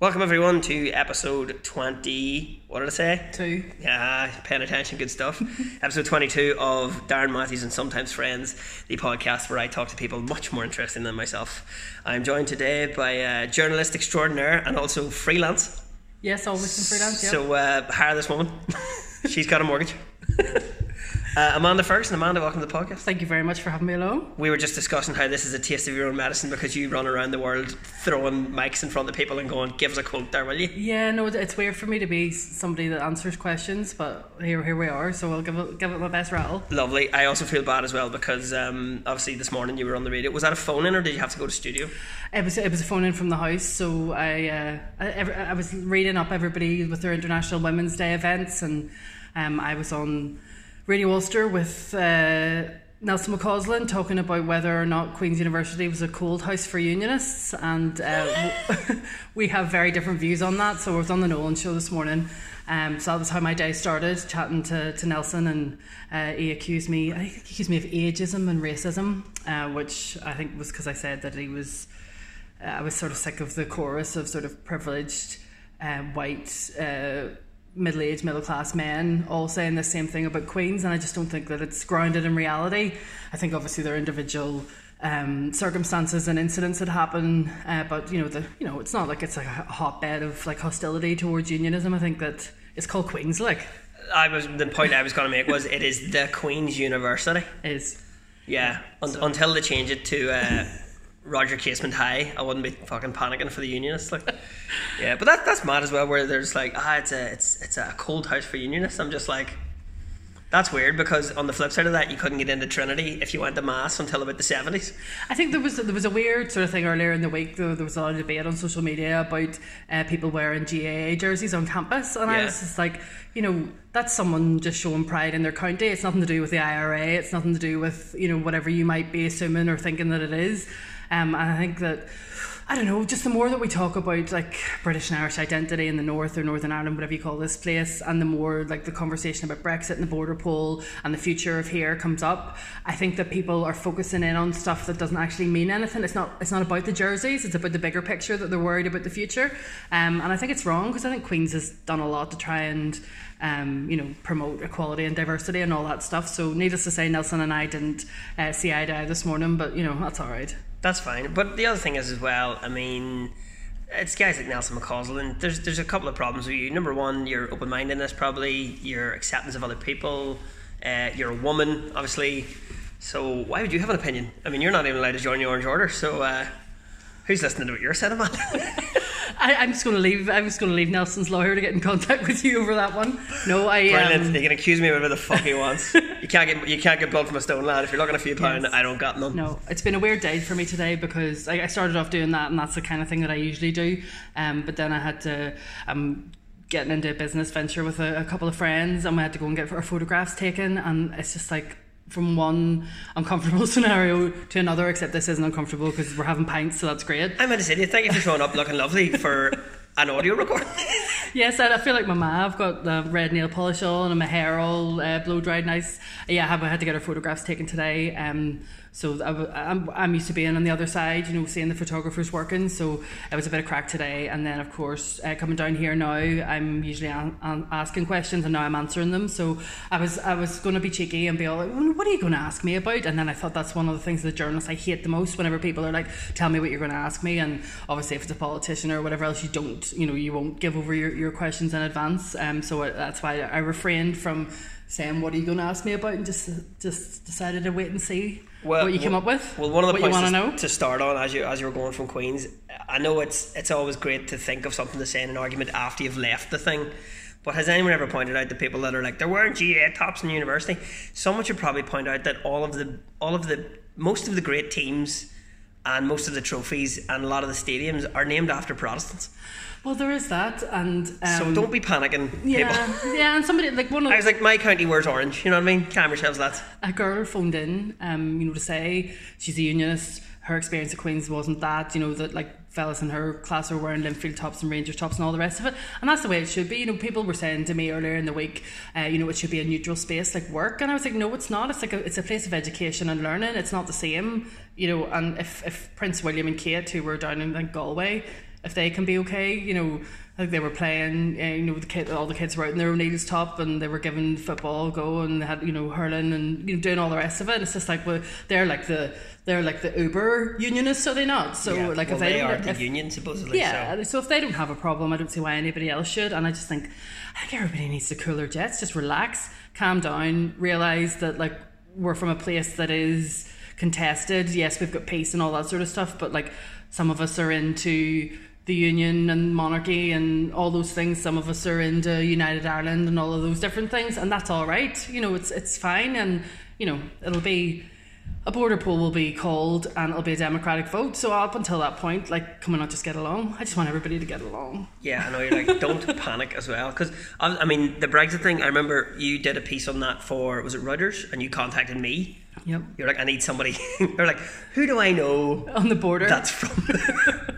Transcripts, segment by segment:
Welcome everyone to episode twenty. What did I say? Two. Yeah, paying attention, good stuff. episode twenty-two of Darren Matthews and Sometimes Friends, the podcast where I talk to people much more interesting than myself. I'm joined today by a journalist extraordinaire and also freelance. Yes, always in freelance. Yep. So uh, hire this woman. She's got a mortgage. Uh, Amanda Ferguson, Amanda, welcome to the podcast. Thank you very much for having me along. We were just discussing how this is a taste of your own medicine because you run around the world throwing mics in front of people and going, "Give us a quote there, will you?" Yeah, no, it's weird for me to be somebody that answers questions, but here, here we are. So I'll give it, give it my best rattle. Lovely. I also feel bad as well because um, obviously this morning you were on the radio. Was that a phone in or did you have to go to studio? It was it was a phone in from the house. So I uh, I, I was reading up everybody with their International Women's Day events, and um, I was on Radio Ulster with uh, Nelson McCausland talking about whether or not Queen's University was a cold house for unionists, and uh, we have very different views on that. So I was on the Nolan show this morning. Um, so that was how my day started, chatting to, to Nelson, and uh, he accused me. I think he accused me of ageism and racism, uh, which I think was because I said that he was. Uh, I was sort of sick of the chorus of sort of privileged uh, white uh, middle aged, middle class men all saying the same thing about Queens, and I just don't think that it's grounded in reality. I think obviously there are individual um, circumstances and incidents that happen, uh, but you know, the you know, it's not like it's like a hotbed of like hostility towards unionism. I think that it's called Queens, like. I was the point I was going to make was it is the Queen's University. Is yeah, un- so. until they change it to. Uh, Roger Casement High, I wouldn't be fucking panicking for the unionists. Like, yeah, but that that's mad as well. Where there's like, ah, it's a it's it's a cold house for unionists. I'm just like, that's weird because on the flip side of that, you couldn't get into Trinity if you went to mass until about the seventies. I think there was there was a weird sort of thing earlier in the week. Though there was a lot of debate on social media about uh, people wearing GAA jerseys on campus, and yeah. I was just like, you know, that's someone just showing pride in their county. It's nothing to do with the IRA. It's nothing to do with you know whatever you might be assuming or thinking that it is. Um, and I think that I don't know, just the more that we talk about like British and Irish identity in the North or Northern Ireland, whatever you call this place, and the more like the conversation about Brexit and the border poll and the future of here comes up, I think that people are focusing in on stuff that doesn't actually mean anything. It's not it's not about the jerseys, it's about the bigger picture that they're worried about the future. Um, and I think it's wrong because I think Queens has done a lot to try and um, you know, promote equality and diversity and all that stuff. So, needless to say, Nelson and I didn't uh, see eye to eye this morning, but you know, that's all right. That's fine. But the other thing is as well, I mean, it's guys like Nelson McCausland. There's there's a couple of problems with you. Number one, your open mindedness, probably your acceptance of other people. Uh, you're a woman, obviously. So why would you have an opinion? I mean, you're not even allowed to join the Orange Order. So uh, who's listening to what you're saying, man? I, am just going to leave. I'm just going to leave Nelson's lawyer to get in contact with you over that one. No, I. Brilliant. Um, he can accuse me of whatever the fuck he wants. you can't get you can't get blood from a stone, lad. If you're looking a few pound, yes. I don't got none. No, it's been a weird day for me today because I, I, started off doing that, and that's the kind of thing that I usually do. Um, but then I had to. Um, getting into a business venture with a, a couple of friends and we had to go and get our photographs taken and it's just like from one uncomfortable scenario to another, except this isn't uncomfortable because we're having pints, so that's great. I'm going to say, thank you for showing up looking lovely for an audio recording. yes, I, feel like my ma. I've got the red nail polish on and my hair all uh, blow dried nice. Yeah, I, have, I had to get her photographs taken today. Um, so I, am I'm used to being on the other side, you know, seeing the photographers working. So it was a bit of crack today. And then, of course, uh, coming down here now, I'm usually an, an asking questions and now I'm answering them. So I was I was going to be cheeky and be all like, well, what are you going to ask me about? And then I thought that's one of the things the journalists I hate the most whenever people are like, tell me what you're going to ask me. And obviously, if it's a politician or whatever else, you don't, you know, you won't give over your, your questions in advance. Um, so that's why I refrained from saying, "What are you going to ask me about?" and just just decided to wait and see well, what you came up with. Well, one of the points to, know? to start on as you as you were going from Queens, I know it's it's always great to think of something to say in an argument after you've left the thing. But has anyone ever pointed out the people that are like there weren't GAA tops in university? Someone should probably point out that all of the all of the most of the great teams and most of the trophies and a lot of the stadiums are named after Protestants. Well, there is that, and um, so don't be panicking. Yeah, people. yeah, and somebody like one. Of, I was like, my county wears orange. You know what I mean? Calm yourselves, lads. A girl phoned in, um, you know, to say she's a unionist. Her experience at Queens wasn't that, you know, that like fellas in her class are wearing Linfield tops and Rangers tops and all the rest of it. And that's the way it should be. You know, people were saying to me earlier in the week, uh, you know, it should be a neutral space like work. And I was like, no, it's not. It's like a, it's a place of education and learning. It's not the same. You know, and if, if Prince William and Kate, who were down in like, Galway, if they can be okay. You know, like they were playing, uh, you know, the kid, all the kids were out in their O'Neill's top, and they were giving football a go, and they had you know hurling and you know doing all the rest of it. And it's just like well, they're like the they're like the Uber unionists, so they not. So Yeah, like well, if they, they don't, are the union supposedly. yeah, So. so. if they don't have a problem, I don't see why anybody else should. And I just think, I think everybody needs to cool their jets, just relax, calm down, realize that like we're from a place that is contested. Yes, we've got peace and all that sort of stuff, but like some of us are into the union and monarchy and all those things. Some of us are into United Ireland and all of those different things, and that's all right. You know, it's it's fine, and you know it'll be a border poll will be called and it'll be a democratic vote. So up until that point, like, can we not just get along? I just want everybody to get along. Yeah, I know you're like, don't panic as well. Because, I, um, I mean, the Brexit thing, I remember you did a piece on that for, was it Reuters? And you contacted me. Yep. You're like, I need somebody. you're like, who do I know On the border. that's from.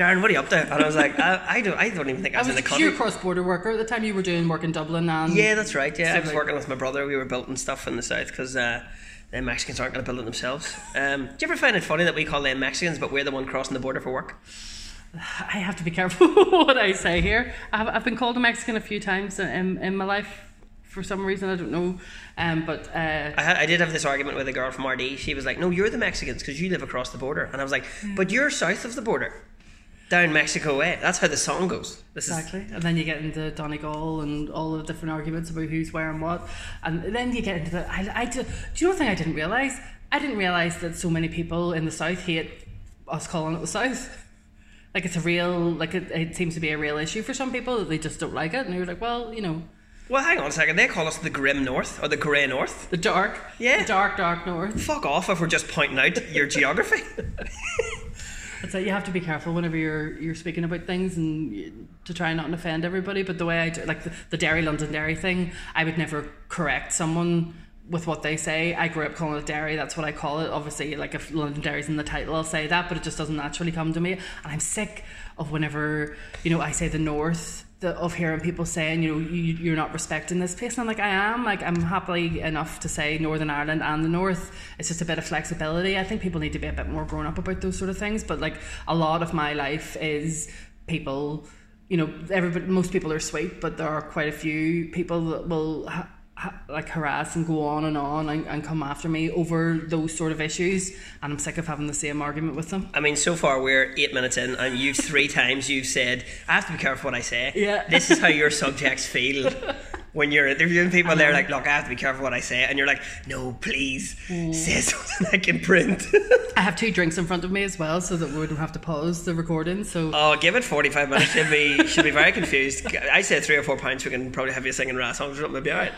Darren, what are you up to? And I was like, I, I don't, I don't even think I I was, was in the a pure country. cross-border worker at the time. You were doing work in Dublin and Yeah, that's right. Yeah, I was working with my brother. We were building stuff in the south because uh, the Mexicans aren't going to build it themselves. Um, do you ever find it funny that we call them Mexicans, but we're the one crossing the border for work? I have to be careful what I say here. I've, I've been called a Mexican a few times in, in my life for some reason. I don't know, um, but uh, I, had, I did have this argument with a girl from RD. She was like, "No, you're the Mexicans because you live across the border," and I was like, "But you're south of the border, down Mexico way. That's how the song goes." This Exactly. And then you get into Donegal and all the different arguments about who's where and what. And then you get into the. I, I, do, do you know one thing I didn't realise? I didn't realise that so many people in the South hate us calling it the South. Like it's a real, like it, it seems to be a real issue for some people that they just don't like it. And you're like, well, you know. Well, hang on a second. They call us the Grim North or the Grey North. the dark, Yeah. the dark, dark north. Fuck off if we're just pointing out your geography. It's like you have to be careful whenever you're you're speaking about things and to try not to offend everybody. But the way I do, like the, the Derry Londonderry thing, I would never correct someone with what they say. I grew up calling it Derry. That's what I call it. Obviously, like if Londonderry's in the title, I'll say that, but it just doesn't naturally come to me. And I'm sick of whenever you know I say the North. The, of hearing people saying, you know, you, you're not respecting this place, and I'm like, I am. Like, I'm happily enough to say Northern Ireland and the North. It's just a bit of flexibility. I think people need to be a bit more grown up about those sort of things. But like, a lot of my life is people, you know, everybody, most people are sweet, but there are quite a few people that will. Ha- like harass and go on and on and, and come after me over those sort of issues and I'm sick of having the same argument with them I mean, so far we're eight minutes in, and you've three times you've said, "I have to be careful what I say." Yeah. This is how your subjects feel when you're interviewing people. They're like, "Look, I have to be careful what I say," and you're like, "No, please, mm. say something I can print." I have two drinks in front of me as well so that we wouldn't have to pause the recording so oh, give it forty-five minutes. She'll be she'll be very confused. I say three or four pints We can probably have you singing rap songs or something. It'll be alright.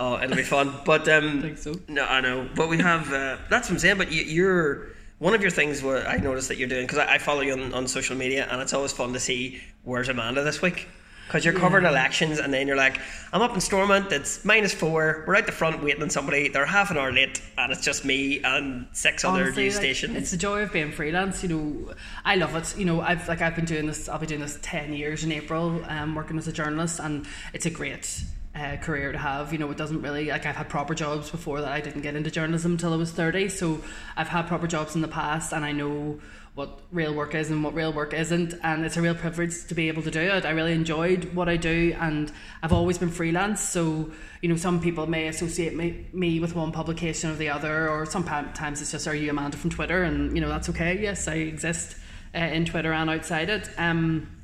Oh, it'll be fun. But um, think so. no, I know. But we have. Uh, that's what I'm saying. But you, you're one of your things. What I noticed that you're doing because I, I follow you on, on social media, and it's always fun to see where's Amanda this week. Because you're covering elections, and then you're like, I'm up in Stormont. It's minus four. We're out the front waiting on somebody. They're half an hour late, and it's just me and six other news like, stations. It's the joy of being freelance. You know, I love it. You know, I've like I've been doing this. I'll be doing this ten years in April. Um, working as a journalist, and it's a great. Uh, career to have. You know it doesn't really like I've had proper jobs before that I didn't get into journalism until I was 30 so I've had proper jobs in the past and I know what real work is and what real work isn't. And it's a real privilege to be able to do it. I really enjoyed what I do and I've always been freelance. So you know some people may associate me, me with one publication or the other or sometimes it's just are you Amanda from Twitter? And you know that's okay. Yes I exist uh, in Twitter and outside it. Um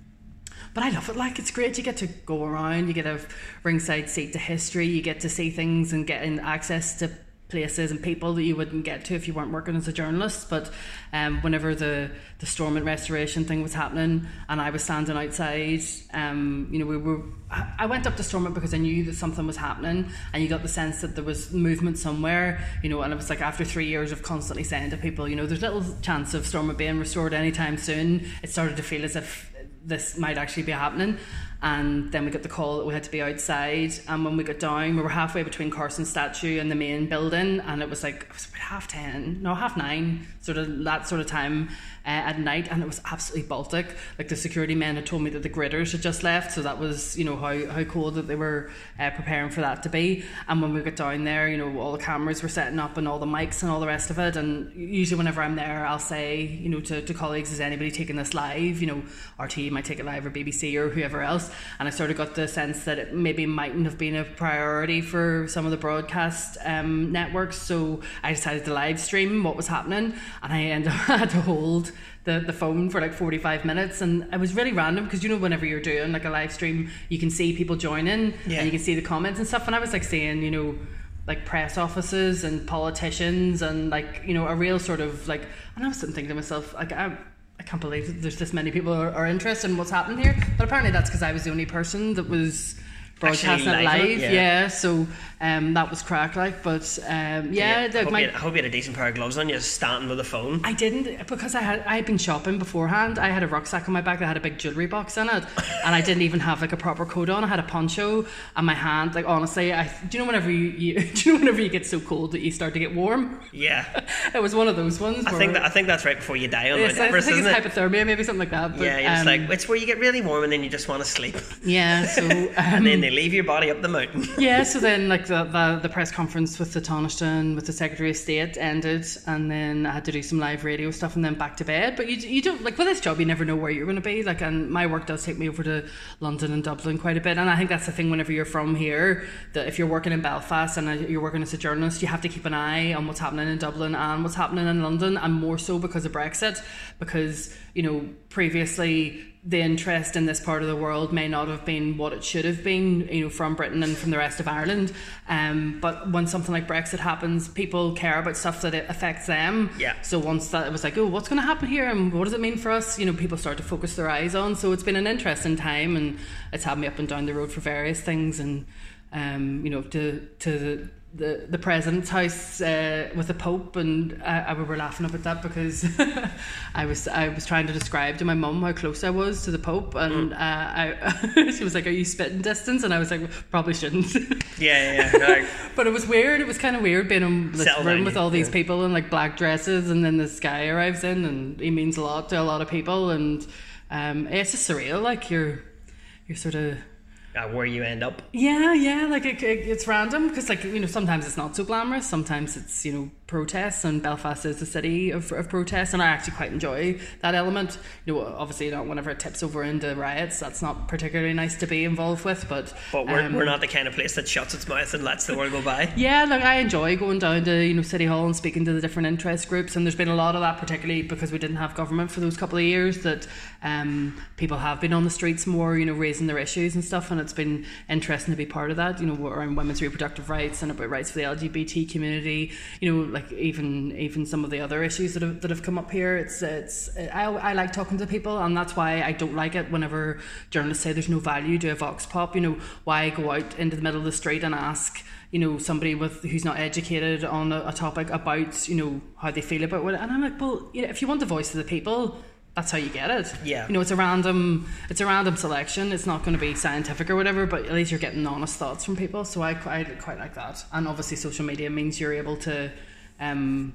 but I love it. Like it's great. You get to go around. You get a ringside seat to history. You get to see things and getting access to places and people that you wouldn't get to if you weren't working as a journalist. But um, whenever the the Stormont restoration thing was happening, and I was standing outside, um, you know, we were. I I went up to Stormont because I knew that something was happening, and you got the sense that there was movement somewhere, you know. And it was like after three years of constantly saying to people, you know, there's little chance of Stormont being restored anytime soon. It started to feel as if this might actually be happening. And then we got the call that we had to be outside. And when we got down, we were halfway between Carson statue and the main building, and it was like it was about half ten, no half nine, sort of that sort of time uh, at night, and it was absolutely Baltic. Like the security men had told me that the gritters had just left, so that was you know how how cool that they were uh, preparing for that to be. And when we got down there, you know all the cameras were setting up and all the mics and all the rest of it. And usually whenever I'm there, I'll say you know to, to colleagues, is anybody taking this live? You know, RT might take it live or BBC or whoever else. And I sort of got the sense that it maybe mightn't have been a priority for some of the broadcast um, networks. So I decided to live stream what was happening, and I ended up had to hold the, the phone for like 45 minutes and it was really random because you know whenever you're doing like a live stream you can see people joining Yeah. and you can see the comments and stuff and I was like seeing you know like press offices and politicians and like you know a real sort of like and I was sitting thinking to myself like I I can't believe that there's this many people are, are interested in what's happening here. But apparently that's because I was the only person that was broadcasting it live yeah. yeah. so um, that was crack like but um, yeah, I the, hope, my, you, I hope you had a decent pair of gloves on. You're standing with a phone. I didn't because I had I had been shopping beforehand. I had a rucksack on my back that had a big jewelry box in it, and I didn't even have like a proper coat on. I had a poncho and my hand. Like honestly, I do you know whenever you, you do you know whenever you get so cold that you start to get warm. Yeah, It was one of those ones. I think that I think that's right before you die on Mount I think it's it? hypothermia, maybe something like that. But, Yeah, you're um, like it's where you get really warm and then you just want to sleep, yeah. So um, and then leave your body up the mountain. yeah, so then like the, the the press conference with the Taoiseach with the Secretary of State ended, and then I had to do some live radio stuff, and then back to bed. But you you don't like with this job, you never know where you're going to be. Like, and my work does take me over to London and Dublin quite a bit, and I think that's the thing. Whenever you're from here, that if you're working in Belfast and uh, you're working as a journalist, you have to keep an eye on what's happening in Dublin and what's happening in London, and more so because of Brexit, because you know previously the interest in this part of the world may not have been what it should have been, you know, from Britain and from the rest of Ireland. Um, but when something like Brexit happens, people care about stuff that it affects them. Yeah. So once that it was like, oh, what's going to happen here, and what does it mean for us? You know, people start to focus their eyes on. So it's been an interesting time, and it's had me up and down the road for various things, and um, you know, to to the the, the president's house uh, with the Pope, and I, I we were laughing about that because I was I was trying to describe to my mum how close I was to the Pope, and uh, I she was like, "Are you spitting distance?" And I was like, "Probably shouldn't." Yeah, yeah, yeah. Like, but it was weird. It was kind of weird being in this room down, with all these yeah. people in like black dresses, and then this guy arrives in, and he means a lot to a lot of people, and um, it's just surreal. Like you're you're sort of uh, where you end up. yeah, yeah, like it, it, it's random because, like, you know, sometimes it's not so glamorous. Sometimes it's, you know, protests, and Belfast is a city of, of protests, and I actually quite enjoy that element. You know, obviously, you know, whenever it tips over into riots, that's not particularly nice to be involved with, but. But we're, um, we're not the kind of place that shuts its mouth and lets the world go by. Yeah, like I enjoy going down to you know City Hall and speaking to the different interest groups, and there's been a lot of that, particularly because we didn't have government for those couple of years. That um, people have been on the streets more, you know, raising their issues and stuff, and it's been interesting to be part of that. You know, around women's reproductive rights and about rights for the LGBT community. You know, like even even some of the other issues that have that have come up here. It's it's I, I like talking to people, and that's why I don't like it whenever journalists say there's no value to a vox pop. You know, why go out into the middle of the street and ask you know somebody with who's not educated on a, a topic about you know how they feel about it and I'm like well you know if you want the voice of the people that's how you get it Yeah. you know it's a random it's a random selection it's not going to be scientific or whatever but at least you're getting honest thoughts from people so I quite, quite like that and obviously social media means you're able to um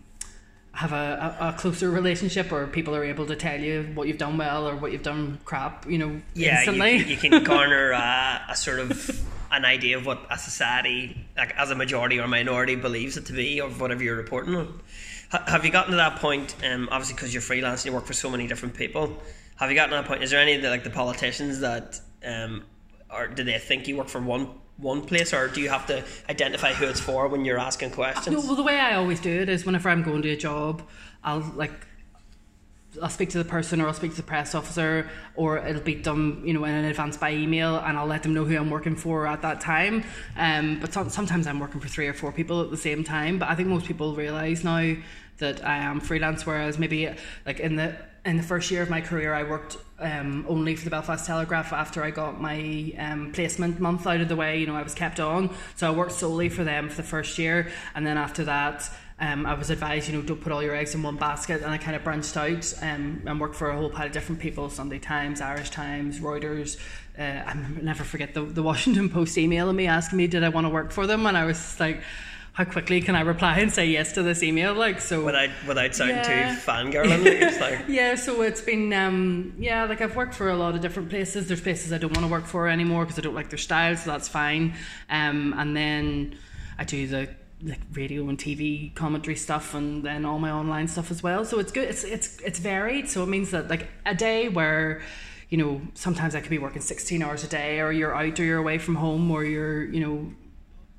have a, a, a closer relationship or people are able to tell you what you've done well or what you've done crap you know Yeah, instantly you, you can garner a, a sort of an idea of what a society, like as a majority or minority, believes it to be, or whatever you're reporting on. Ha- have you gotten to that point? Um, obviously, because you're freelance and you work for so many different people. Have you gotten to that point? Is there any of the, like the politicians that, um, or do they think you work for one one place, or do you have to identify who it's for when you're asking questions? No, well, the way I always do it is whenever I'm going to a job, I'll like. I'll speak to the person or I'll speak to the press officer or it'll be done, you know, in advance by email and I'll let them know who I'm working for at that time. Um, but some, sometimes I'm working for three or four people at the same time. But I think most people realise now that I am freelance, whereas maybe like in the in the first year of my career, I worked um, only for the Belfast Telegraph after I got my um, placement month out of the way. You know, I was kept on, so I worked solely for them for the first year, and then after that. um, I was advised, you know, don't put all your eggs in one basket, and I kind of branched out um, and worked for a whole pile of different people: Sunday Times, Irish Times, Reuters. Uh, I never forget the, the Washington Post emailing me asking me did I want to work for them, and I was like, how quickly can I reply and say yes to this email? Like so, without without sounding Yeah. too fangirling. like yeah, so it's been um, yeah, like I've worked for a lot of different places. There's places I don't want to work for anymore because I don't like their style, so that's fine. Um, and then I do the like radio and TV commentary stuff, and then all my online stuff as well. So it's good. It's it's it's varied. So it means that like a day where you know sometimes I could be working 16 hours a day, or you're out, or you're away from home, or you're you know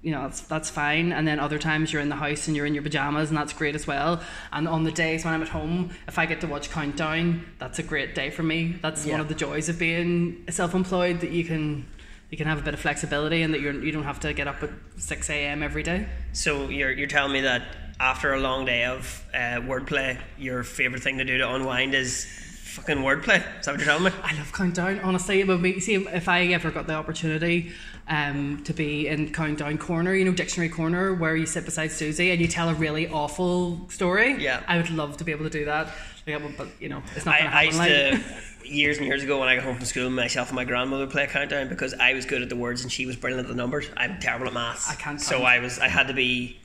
you know that's that's fine and then other times you're in the house and you're in your pajamas and that's great as well and on the days when I'm at home if I get to watch countdown that's a great day for me that's Yeah. one of the joys of being self-employed that you can you can have a bit of flexibility and that you're you don't have to get up at 6 a.m every day So you're you're telling me that after a long day of uh, wordplay, your favorite thing to do to unwind is fucking wordplay. Is that what you're telling me? I love Countdown. Honestly, it would be see if I ever got the opportunity um, to be in Countdown Corner, you know, Dictionary Corner, where you sit beside Susie and you tell a really awful story. Yeah. I would love to be able to do that. Yeah, but, you know, it's not I, going to I used like. to years and years ago when I got home from school, myself and my grandmother would play countdown because I was good at the words and she was brilliant at the numbers. I'm terrible at maths. I can't So count. I was I had to be.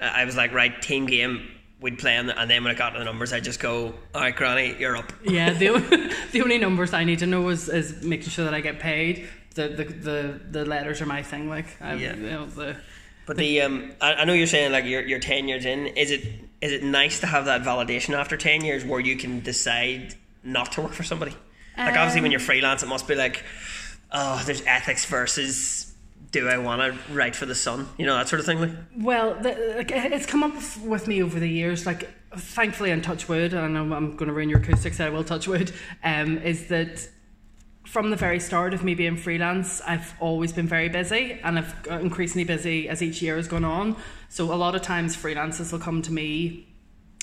I was like right team game. We'd play and and then when I got to the numbers, I'd just go, all right, Granny, you're up. yeah, the, the only numbers I need to know is, is making sure that I get paid. The the, the, the letters are my thing. Like, I, Yeah. you know, the, But the um, I, I know you're saying like you're you're ten years in. Is it is it nice to have that validation after ten years where you can decide not to work for somebody? Like obviously when you're freelance, it must be like, oh, there's ethics versus do I want to write for the Sun? You know that sort of thing. Like Well, the, like, it's come up with me over the years. Like, thankfully, in touch wood, and I'm, I'm going to ruin your acoustics. I will touch wood. Um, is that from the very start of me being freelance, I've always been very busy, and I've got increasingly busy as each year has gone on. So a lot of times, freelancers will come to me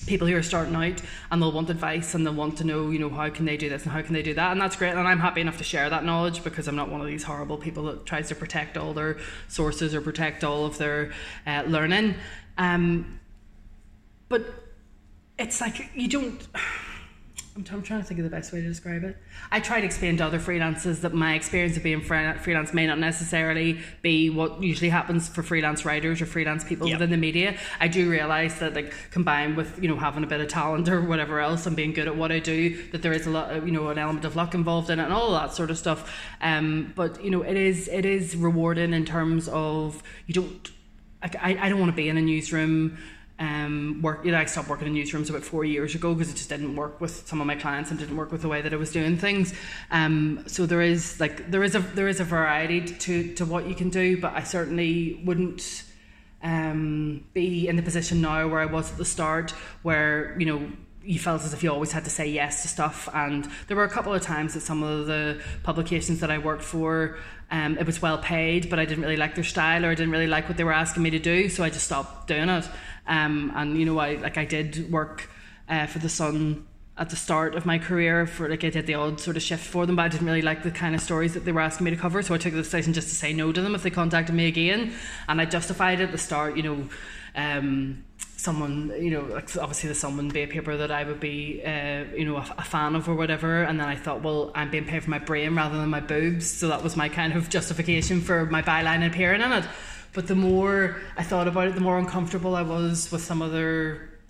people who are starting out and they'll want advice and they'll want to know you know how can they do this and how can they do that and that's great and i'm happy enough to share that knowledge because i'm not one of these horrible people that tries to protect all their sources or protect all of their uh, learning um, but it's like you don't I'm, t- I'm trying to think of the best way to describe it. I try to explain to other freelancers that my experience of being fre- freelance may not necessarily be what usually happens for freelance writers or freelance people Yeah. within the media. I do realize that, like, combined with you know having a bit of talent or whatever else and being good at what I do, that there is a lot, of, you know, an element of luck involved in it and all that sort of stuff. Um, but you know, it is it is rewarding in terms of you don't. Like, I, I don't want to be in a newsroom um, work. You know, I stopped working in newsrooms about four years ago because it just didn't work with some of my clients and didn't work with the way that I was doing things. Um, so there is like there is a there is a variety to to what you can do, but I certainly wouldn't um, be in the position now where I was at the start, where you know you felt as if you always had to say yes to stuff. And there were a couple of times that some of the publications that I worked for, um, it was well paid, but I didn't really like their style or I didn't really like what they were asking me to do, so I just stopped doing it. Um, and you know, I like I did work uh, for the Sun at the start of my career for like I did the odd sort of shift for them, but I didn't really like the kind of stories that they were asking me to cover, so I took the decision just to say no to them if they contacted me again, and I justified it at the start, you know. Um, someone you know like obviously the someone be a paper that I would be uh, you know a, a fan of or whatever and then I thought well I'm being paid for my brain rather than my boobs so that was my kind of justification for my byline appearing in it. But the more I thought about it the more uncomfortable I was with some of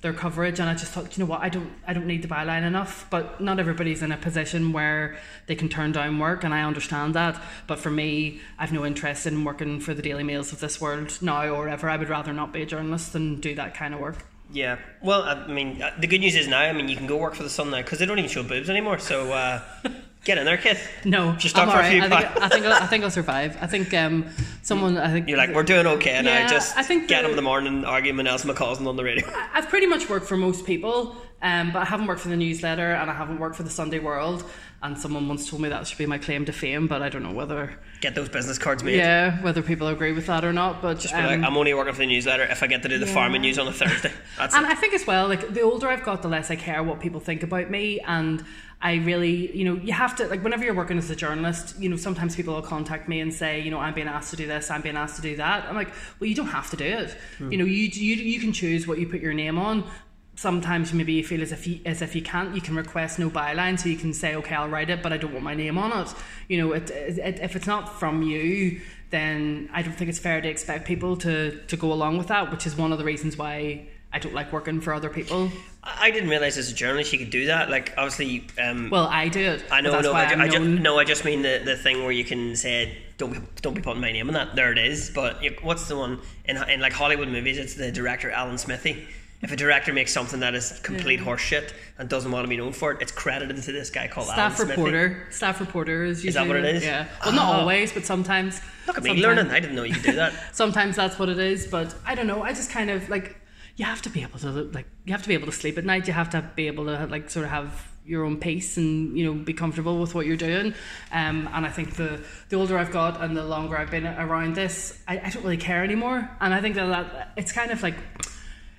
their coverage and I just thought you know what I don't I don't need the byline enough but not everybody's in a position where they can turn down work and I understand that but for me I've no interest in working for the Daily Mails of this world now or ever I would rather not be a journalist than do that kind of work Yeah. Well, I mean, uh, the good news is now, I mean, you can go work for the Sun now because they don't even show boobs anymore. So uh, get in there, kid. No, Just stop I'm for a few I think. I think I'll, I think I'll survive. I think um, someone. I think You're like, we're doing okay now. Yeah, Just I think get the- up in the morning, arguing with Nelson McCausland on the radio. I've pretty much worked for most people. Um, but I haven't worked for the newsletter and I haven't worked for the Sunday World. And someone once told me that should be my claim to fame, but I don't know whether Get those business cards made. yeah whether people agree with that or not. But like, um, I'm only working for the newsletter if I get to do the Yeah. farming news on a Thursday. That's and it. I think as well, like the older I've got, the less I care what people think about me. And I really, you know, you have to like whenever you're working as a journalist, you know, sometimes people will contact me and say, you know, I'm being asked to do this, I'm being asked to do that. I'm like, well, you don't have to do it. Hmm. You know, you you you can choose what you put your name on. Sometimes maybe you feel as if you as if you can't, you can request no byline, so you can say, okay, I'll write it, but I don't want my name on it. You know, it, it, if it's not from you, then I don't think it's fair to expect people to to go along with that, which is one of the reasons why I don't like working for other people. I I didn't realize as a journalist you could do that. Like obviously, um, Well, I do it. I know, no, I, ju- I'm ju- no, I just mean the, the thing where you can say don't be, don't be putting my name on that. There it is. But you- what's the one in in like Hollywood movies? It's the director Alan Smithee. If a director makes something that is complete horseshit and doesn't want to be known for it, it's credited to this guy called Staff Alan Smithee. reporter. Staff reporter is usually that what it is? Yeah. Well, not Oh. always, but sometimes. Look at me sometimes- learning. I didn't know you could do that. Sometimes that's what it is, but I don't know. I just kind of like you have to be able to like you have to be able to sleep at night. You have to be able to like sort of have your own pace and you know be comfortable with what you're doing. Um, and I think the the older I've got and the longer I've been around this, I, I don't really care anymore. And I think that, that it's kind of like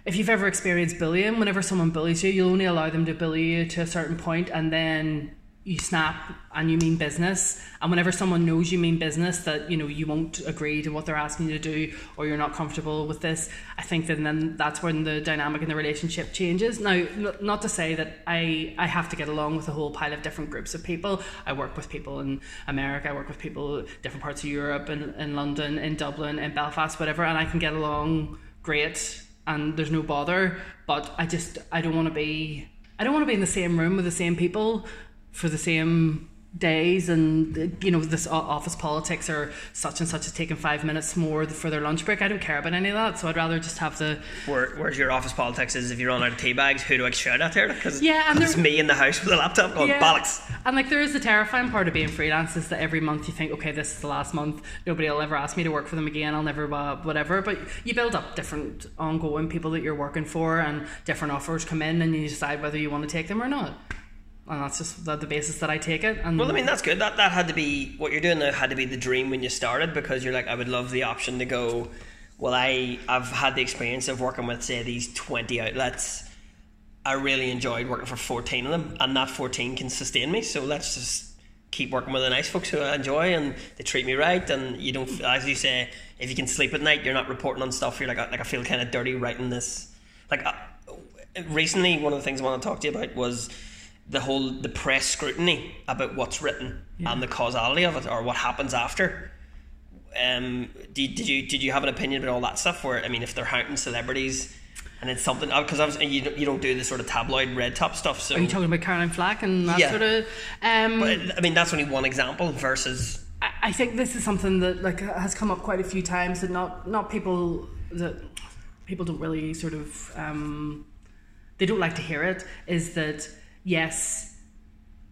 if you've ever experienced bullying, whenever someone bullies you, you'll only allow them to bully you to a certain point, and then you snap and you mean business. And whenever someone knows you mean business, that you know you won't agree to what they're asking you to do, or you're not comfortable with this, I think that then that's when the dynamic in the relationship changes. Now, not to say that I I have to get along with a whole pile of different groups of people. I work with people in America, I work with people different parts of Europe, in, in London, in Dublin, in Belfast, whatever, and I can get along great and there's no bother. But I just I don't want to be I don't want to be in the same room with the same people for the same days and you know this office politics or such and such is taking five minutes more for their lunch break i don't care about any of that so i'd rather just have the Where, where's your office politics is if you run out of tea bags, who do I shout at here? Because Yeah, and it's there- me in the house with a laptop going Yeah. bollocks. And like there is the terrifying part of being freelance is that every month you think, okay, this is the last month. Nobody will ever ask me to work for them again. I'll never uh, whatever. But you build up different ongoing people that you're working for, and different offers come in, and you decide whether you want to take them or not. And that's just the, the basis that I take it. And Well, I mean, that's good. That that had to be what you're doing now. Had to be the dream when you started because you're like, I would love the option to go. Well, I I've had the experience of working with say these twenty outlets. I really enjoyed working for fourteen of them, and that fourteen can sustain me. So let's just keep working with the nice folks who I enjoy and they treat me right. And you don't, as you say, if you can sleep at night, you're not reporting on stuff. You're like, like I feel kind of dirty writing this. Like uh, recently, one of the things I want to talk to you about was the whole the press scrutiny about what's written and the causality of it or what happens after. Um, did, did you did you have an opinion about all that stuff? Where I mean, if they're hunting celebrities and it's something because obviously you don't, you don't do the sort of tabloid red top stuff. So, are you talking about Caroline Flack and that Yeah. sort of? Um, but I mean, that's only one example versus I I think this is something that like has come up quite a few times that not not people that people don't really sort of um, they don't like to hear it is that yes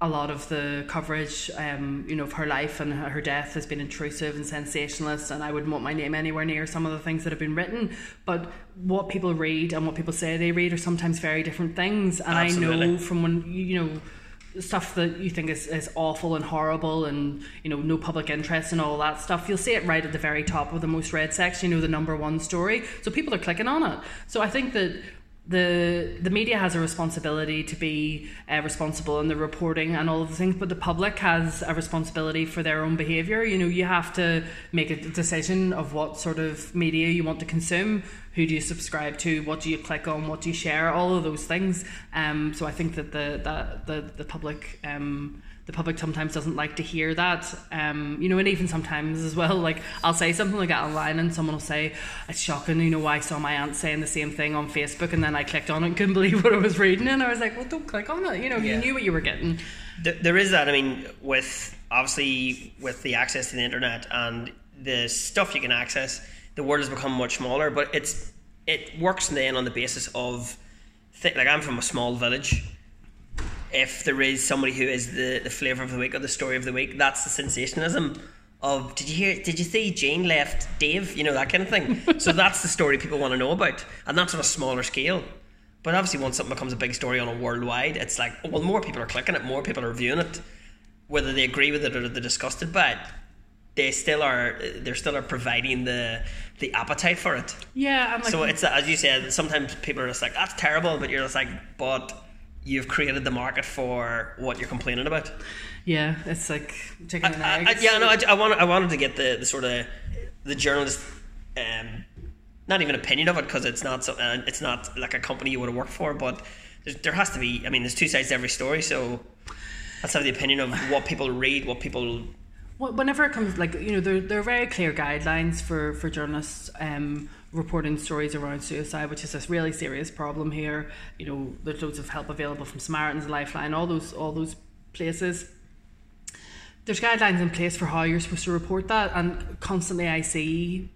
a lot of the coverage um, you know of her life and her death has been intrusive and sensationalist and I wouldn't want my name anywhere near some of the things that have been written. But what people read and what people say they read are sometimes very different things. And I know from when you you know stuff that you think is, is awful and horrible and you know no public interest and all that stuff you'll see it right at the very top of the most read section you know the number one story. So people are clicking on it. So i think that the the media has a responsibility to be uh, responsible in the reporting and all of the things but the public has a responsibility for their own behavior. You know you have to make a decision of what sort of media you want to consume. Who do you subscribe to? What do you click on? What do you share? All of those things. Um, so I think that the that the, the public um, the public sometimes doesn't like to hear that um, you know and even sometimes as well like I'll say something like that online and someone will say it's shocking you know I saw my aunt saying the same thing on Facebook and then I clicked on it and couldn't believe what I was reading and I was like well don't click on it you know Yeah. you knew what you were getting There, there is that. I mean, with obviously with the access to the internet and the stuff you can access, the world has become much smaller. But it's it works then on the basis of th- like I'm from a small village. If there is somebody who is the the flavor of the week or the story of the week, that's the sensationalism. Of did you hear? Did you see Jane left Dave? You know that kind of thing. so that's the story people want to know about, and that's on a smaller scale. But obviously, once something becomes a big story on a worldwide, it's like, oh, well, more people are clicking it, more people are viewing it, whether they agree with it or they're disgusted by it. They still are. they're still are providing the the appetite for it. Yeah, I'm like, So it's as you said. Sometimes people are just like, "That's terrible," but you're just like, "But you've created the market for what you're complaining about." yeah, it's like chicken and I, I, eggs. yeah, no, I, I wanted, I wanted to get the, the sort of the journalist, um, not even opinion of it because it's not so, uh, it's not like a company you would have worked for, but there has to be. I mean, there's two sides to every story, so let's have the opinion of what people read, what people. Whenever it comes like you know there, there are very clear guidelines for for journalists um reporting stories around suicide which is a really serious problem here. You know there's loads of help available from samaritans lifeline all those all those places. There's guidelines in place for how you're supposed to report that and constantly i see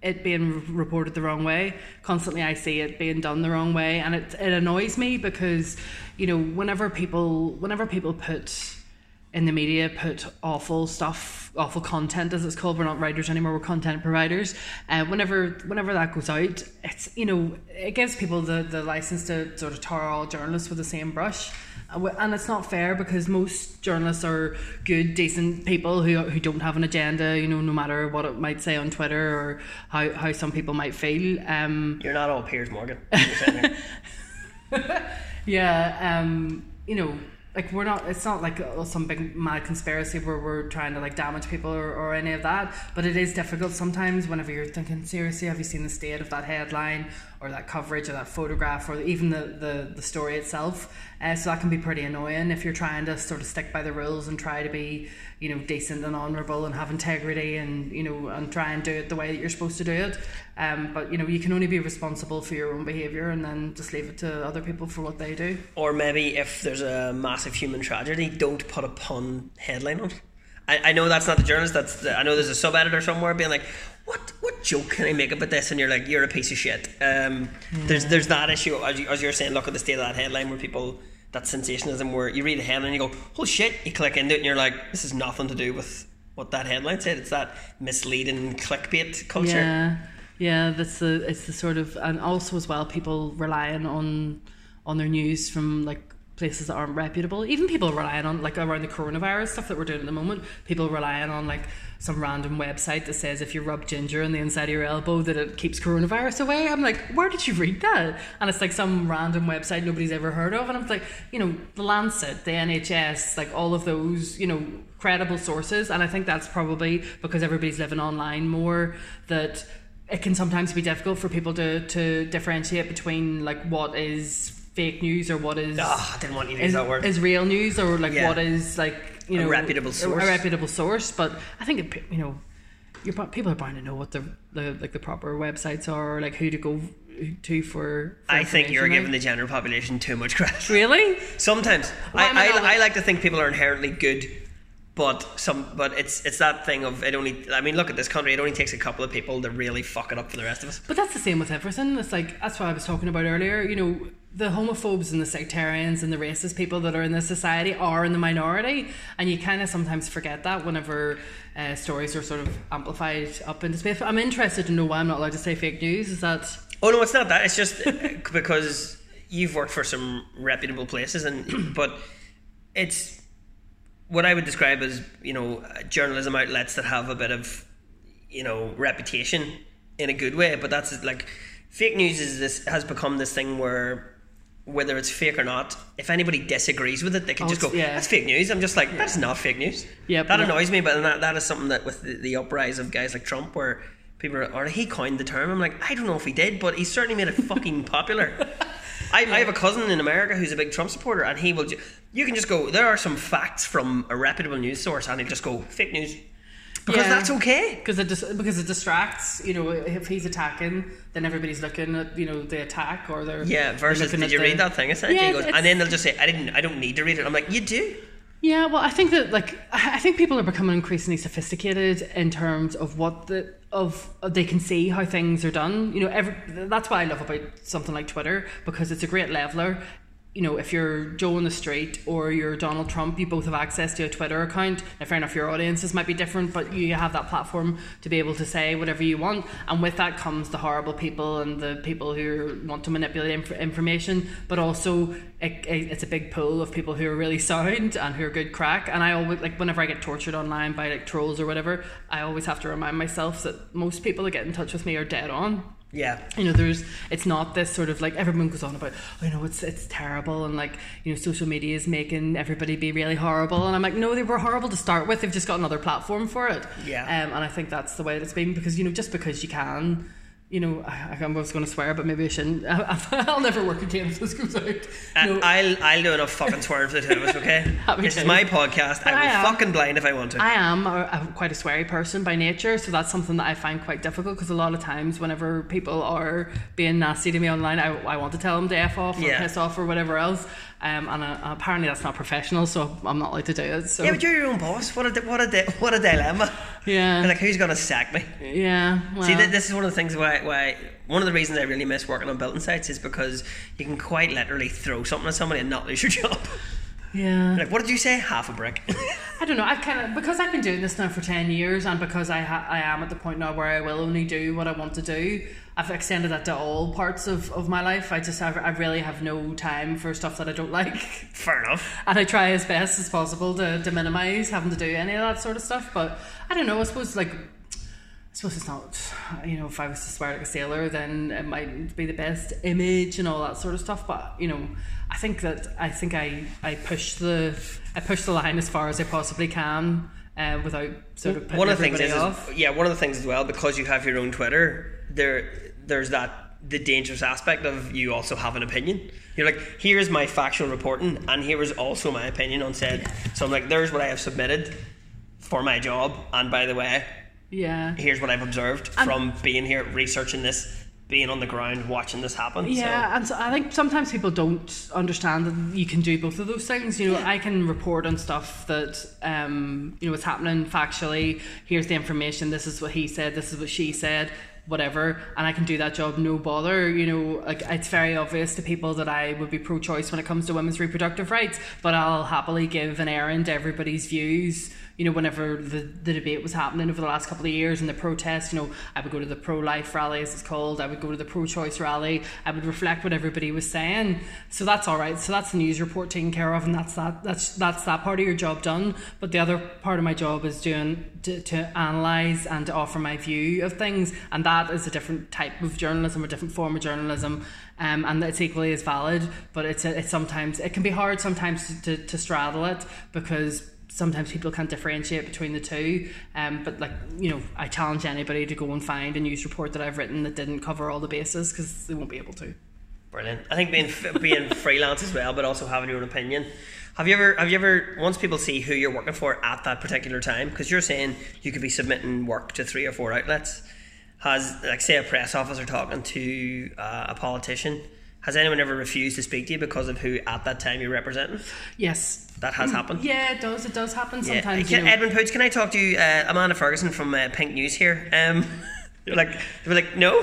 it being re- reported the wrong way constantly i see it being done the wrong way and it, it annoys me because you know whenever people whenever people put in the media put awful stuff, awful content as it's called. We're not writers anymore; we're content providers. Uh, whenever whenever that goes out, it's you know it gives people the the license to sort of tar all journalists with the same brush. Uh, And it's not fair because most journalists are good, decent people who who don't have an agenda. You know, no matter what it might say on Twitter or how, how some people might feel. Um, You're not all Piers Morgan. you're saying there. Yeah, um, you know, like we're not. It's not like some big mad conspiracy where we're trying to like damage people or, or any of that. But it is difficult sometimes whenever you're thinking seriously. Have you seen the state of that headline or that coverage or that photograph or even the the, the story itself? Uh, so that can be pretty annoying if you're trying to sort of stick by the rules and try to be you know decent and honourable and have integrity and you know and try and do it the way that you're supposed to do it. Um, but you know you can only be responsible for your own behaviour and then just leave it to other people for what they do. or maybe if there's a massive human tragedy, don't put a pun headline on. it. I, I know that's not the journalist. That's the, I know there's a sub editor somewhere being like, "What what joke can I make about this?" And you're like, "You're a piece of shit." Um, There's there's that issue as, you, as you're saying. Look at the state of that headline where people that sensationalism where you read a headline and you go, "Holy shit!" You click into it and you're like, "This has nothing to do with what that headline said." It's that misleading clickbait culture. Yeah, yeah, that's the it's the sort of and also as well people relying on on their news from like places that aren't reputable. Even people relying on like around the coronavirus stuff that we're doing at the moment. People relying on like some random website that says if you rub ginger on the inside of your elbow that it keeps coronavirus away. I'm like, where did you read that? And it's like some random website nobody's ever heard of. And I'm like, you know, the Lancet, the NHS, like all of those, you know, credible sources. And I think that's probably because everybody's living online more that it can sometimes be difficult for people to, to differentiate between like what is fake news or what is Ah, I didn't want you to is, use that word. is real news or like Yeah. what is like you know A reputable source. a, reputable source but I think it, you know you're, people are bound to know what the, the like the proper websites are or like who to go to for, for I think you're information, giving the general population too much credit. really Sometimes am I I, I, I like- like to think people are inherently good, but some but it's it's that thing of it only. I mean, look at this country. It only takes a couple of people to really fuck it up for the rest of us. But that's the same with everything. It's like that's what I was talking about earlier. You know, the homophobes and the sectarians and the racist people that are in this society are in the minority, and you kind of sometimes forget that whenever uh, stories are sort of amplified up into space. But I'm interested to know why I'm not allowed to say fake news. Is that Oh no, it's not that. It's just because you've worked for some reputable places, and but it's what I would describe as you know uh, journalism outlets that have a bit of you know reputation in a good way. But that's like fake news is this has become this thing where whether it's fake or not, if anybody disagrees with it, they can Oh, just go, yeah. "That's fake news." I'm just like, "That's not fake news." Yeah, that annoys me. But that, that is something that with the, the uprise of guys like Trump, where people are, or he coined the term. I'm like, I don't know if he did, but he certainly made it fucking popular. I, I have a cousin in America who's a big Trump supporter, and he will. Ju- you can just go. There are some facts from a reputable news source, and he'll just go fake news because Yeah. that's okay. because it dis- because it distracts? You know, if he's attacking, then everybody's looking at you know the attack or they're Yeah. they're Versus, did at you the- read that thing? Essentially, Yeah, goes, and then they'll just say, I didn't. I don't need to read it. I'm like, you do. Yeah, well, I think that like I think people are becoming increasingly sophisticated in terms of what the of they can see how things are done. You know, every, that's what I love about something like Twitter because it's a great leveler. You know, if you're Joe on the street or you're Donald Trump, you both have access to a Twitter account. Now, fair enough, your audiences might be different, but you have that platform to be able to say whatever you want. And with that comes the horrible people and the people who want to manipulate inf- information, but also it, it, it's a big pool of people who are really sound and who are good crack. And I always, like, whenever I get tortured online by like trolls or whatever, I always have to remind myself that most people that get in touch with me are dead on Yeah. you know there's it's not this sort of like everyone goes on about oh, you know it's it's terrible and like you know social media is making everybody be really horrible and I'm like no they were horrible to start with they've just got another platform for it Yeah. um, and I think that's the way that it's been because you know just because you can you know I, I was going to swear but maybe I shouldn't I'll never work again if this goes out Uh, no, I'll I'll do enough fucking swearing for the two of us, okay? This is my podcast. I I will am. fucking blind if I want to. I am a, a, quite a sweary person by nature, so that's something that I find quite difficult because a lot of times, whenever people are being nasty to me online, I, I want to tell them to f off or Yeah. piss off or whatever else. Um, and uh, apparently that's not professional, so I'm not allowed to do it. So yeah, but you're your own boss. What a what a di- what a dilemma. yeah, You're like, who's gonna sack me? yeah. Well, See, th- this is one of the things why, why one of the reasons I really miss working on building sites is because you can quite literally throw something at somebody and not lose your job. yeah. Like, what did you say? Half a brick. I don't know. I've kind of because I've been doing this now for ten years, and because I ha- I am at the point now where I will only do what I want to do. I've extended that to all parts of, of my life. I just have, I really have no time for stuff that I don't like, Fair enough. and I try as best as possible to, to minimize having to do any of that sort of stuff. But I don't know. I suppose like. I suppose it's not, you know, if I was to swear like a sailor, then it might be the best image and all that sort of stuff. But you know, I think that I think I I push the I push the line as far as I possibly can, uh, without sort of putting one of the things is, off. is yeah one of the things as well because you have your own twitter there there's that the dangerous aspect of you also have an opinion you're like here's my factual reporting and here is also my opinion on said so i'm like there's what i have submitted for my job and by the way yeah. here's what i've observed And- from being here researching this being on the ground watching this happen Yeah, and so I think sometimes people don't understand that you can do both of those things. You know, I can report on stuff that um, you know is happening factually. Here's the information. This is what he said. This is what she said. Whatever, and I can do that job no bother. You know, like it's very obvious to people that I would be pro-choice when it comes to women's reproductive rights, but I'll happily give an errand to everybody's views you know, whenever the, the debate was happening over the last couple of years and the protests, you know, I would go to the pro life rally, as it's called, I would go to the pro choice rally, I would reflect what everybody was saying. So that's all right. So that's the news report taken care of, and that's that. That's that's that part of your job done. But the other part of my job is doing to, to analyze and to offer my view of things, and that is a different type of journalism, a different form of journalism. Um, and it's equally as valid, but it's it's sometimes it can be hard sometimes to, to, to straddle it because sometimes people can't differentiate between the two. Um, but like you know, I challenge anybody to go and find a news report that I've written that didn't cover all the bases because they won't be able to. Brilliant. I think being being freelance as well, but also having your own opinion. Have you ever have you ever once people see who you're working for at that particular time? Because you're saying you could be submitting work to three or four outlets. Has like say a press officer talking to uh, a politician. Has anyone ever refused to speak to you because of who at that time you're representing? Yes. That has happened. Yeah, it does. It does happen Yeah. sometimes. Can, you know. Edwin Poots, can I talk to you? Uh, Amanda Ferguson from uh, Pink News here. Um, you're like, you're like, no.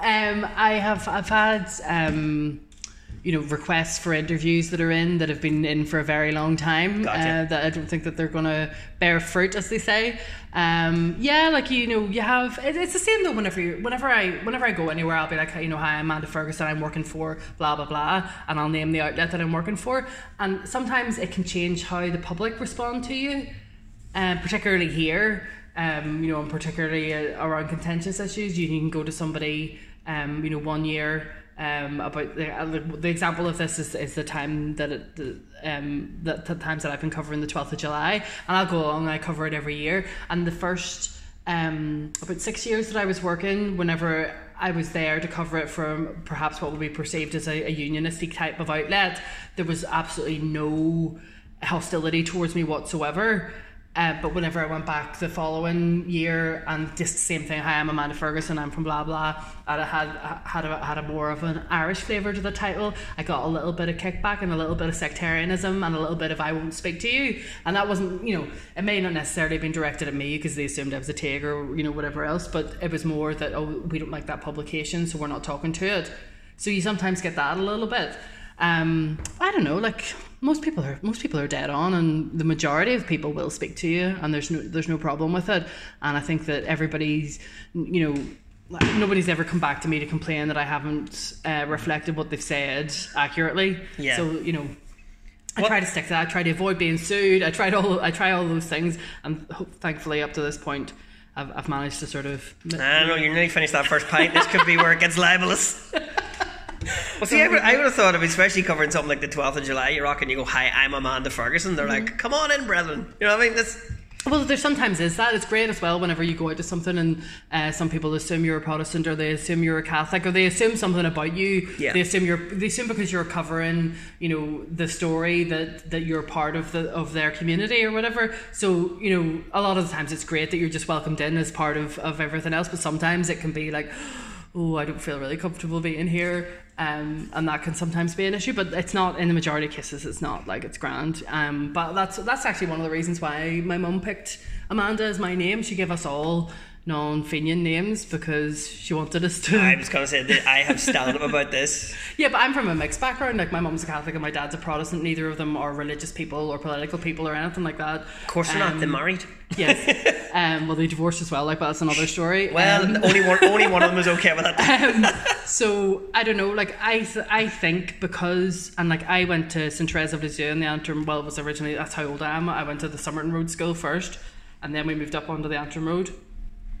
Um, I have I've had um, you know requests for interviews that are in that have been in for a very long time. Gotcha. Uh, that I don't think that they're going to bear fruit, as they say. Um, yeah, like you know, you have it, it's the same though. Whenever you, whenever I whenever I go anywhere, I'll be like, you know, hi, I'm Amanda Ferguson. I'm working for blah blah blah, and I'll name the outlet that I'm working for. And sometimes it can change how the public respond to you, um, particularly here. Um, you know, and particularly uh, around contentious issues, you can go to somebody, um, you know, one year um, about the, uh, the the example of this is, is the time that it, the, um, the, the times that I've been covering the 12th of July, and I'll go along and I cover it every year. And the first um, about six years that I was working, whenever I was there to cover it from perhaps what would be perceived as a, a unionistic type of outlet, there was absolutely no hostility towards me whatsoever. Uh, but whenever I went back the following year and just the same thing, hi, I'm Amanda Ferguson, I'm from blah blah, and I had had a, had a more of an Irish flavour to the title. I got a little bit of kickback and a little bit of sectarianism and a little bit of I won't speak to you, and that wasn't you know it may not necessarily have been directed at me because they assumed I was a Taig or you know whatever else, but it was more that oh we don't like that publication, so we're not talking to it. So you sometimes get that a little bit. Um, I don't know, like most people are most people are dead on, and the majority of people will speak to you, and there's no there's no problem with it. And I think that everybody's, you know. Nobody's ever come back to me to complain that I haven't uh, reflected what they've said accurately. Yeah. So you know, I What- try to stick to that. I try to avoid being sued. I tried all. I try all those things, and ho- thankfully, up to this point, I've, I've managed to sort of. I don't know, you're nearly finished that first pint. This could be where it gets libelous. Well, see, I would, I would have thought of, especially covering something like the 12th of July, you rock and you go, Hi, I'm Amanda Ferguson. They're like, Come on in, brethren. You know what I mean? That's, Well, there sometimes is that. It's great as well whenever you go out to something and uh, some people assume you're a Protestant or they assume you're a Catholic or they assume something about you. Yeah. They assume you're. They assume because you're covering, you know, the story that that you're part of the of their community or whatever. So you know, a lot of the times it's great that you're just welcomed in as part of of everything else. But sometimes it can be like. Oh, I don't feel really comfortable being here, um, and that can sometimes be an issue. But it's not in the majority of cases. It's not like it's grand. Um, but that's that's actually one of the reasons why my mum picked Amanda as my name. She gave us all non-Fenian names because she wanted us to. I was going to say that I have stand up about this. Yeah, but I'm from a mixed background. Like my mum's a Catholic and my dad's a Protestant. Neither of them are religious people or political people or anything like that. Of course, they're not. They're married. Yes. um, well, they divorced as well. Like, but that's another story. Well, Um, only one only one of them is okay with that. so I don't know. Like I, th- I think because and like I went to St Therese of Lisieux in the Antrim. Well, it was originally that's how old I am. I went to the Somerton Road School first, and then we moved up onto the Antrim Road,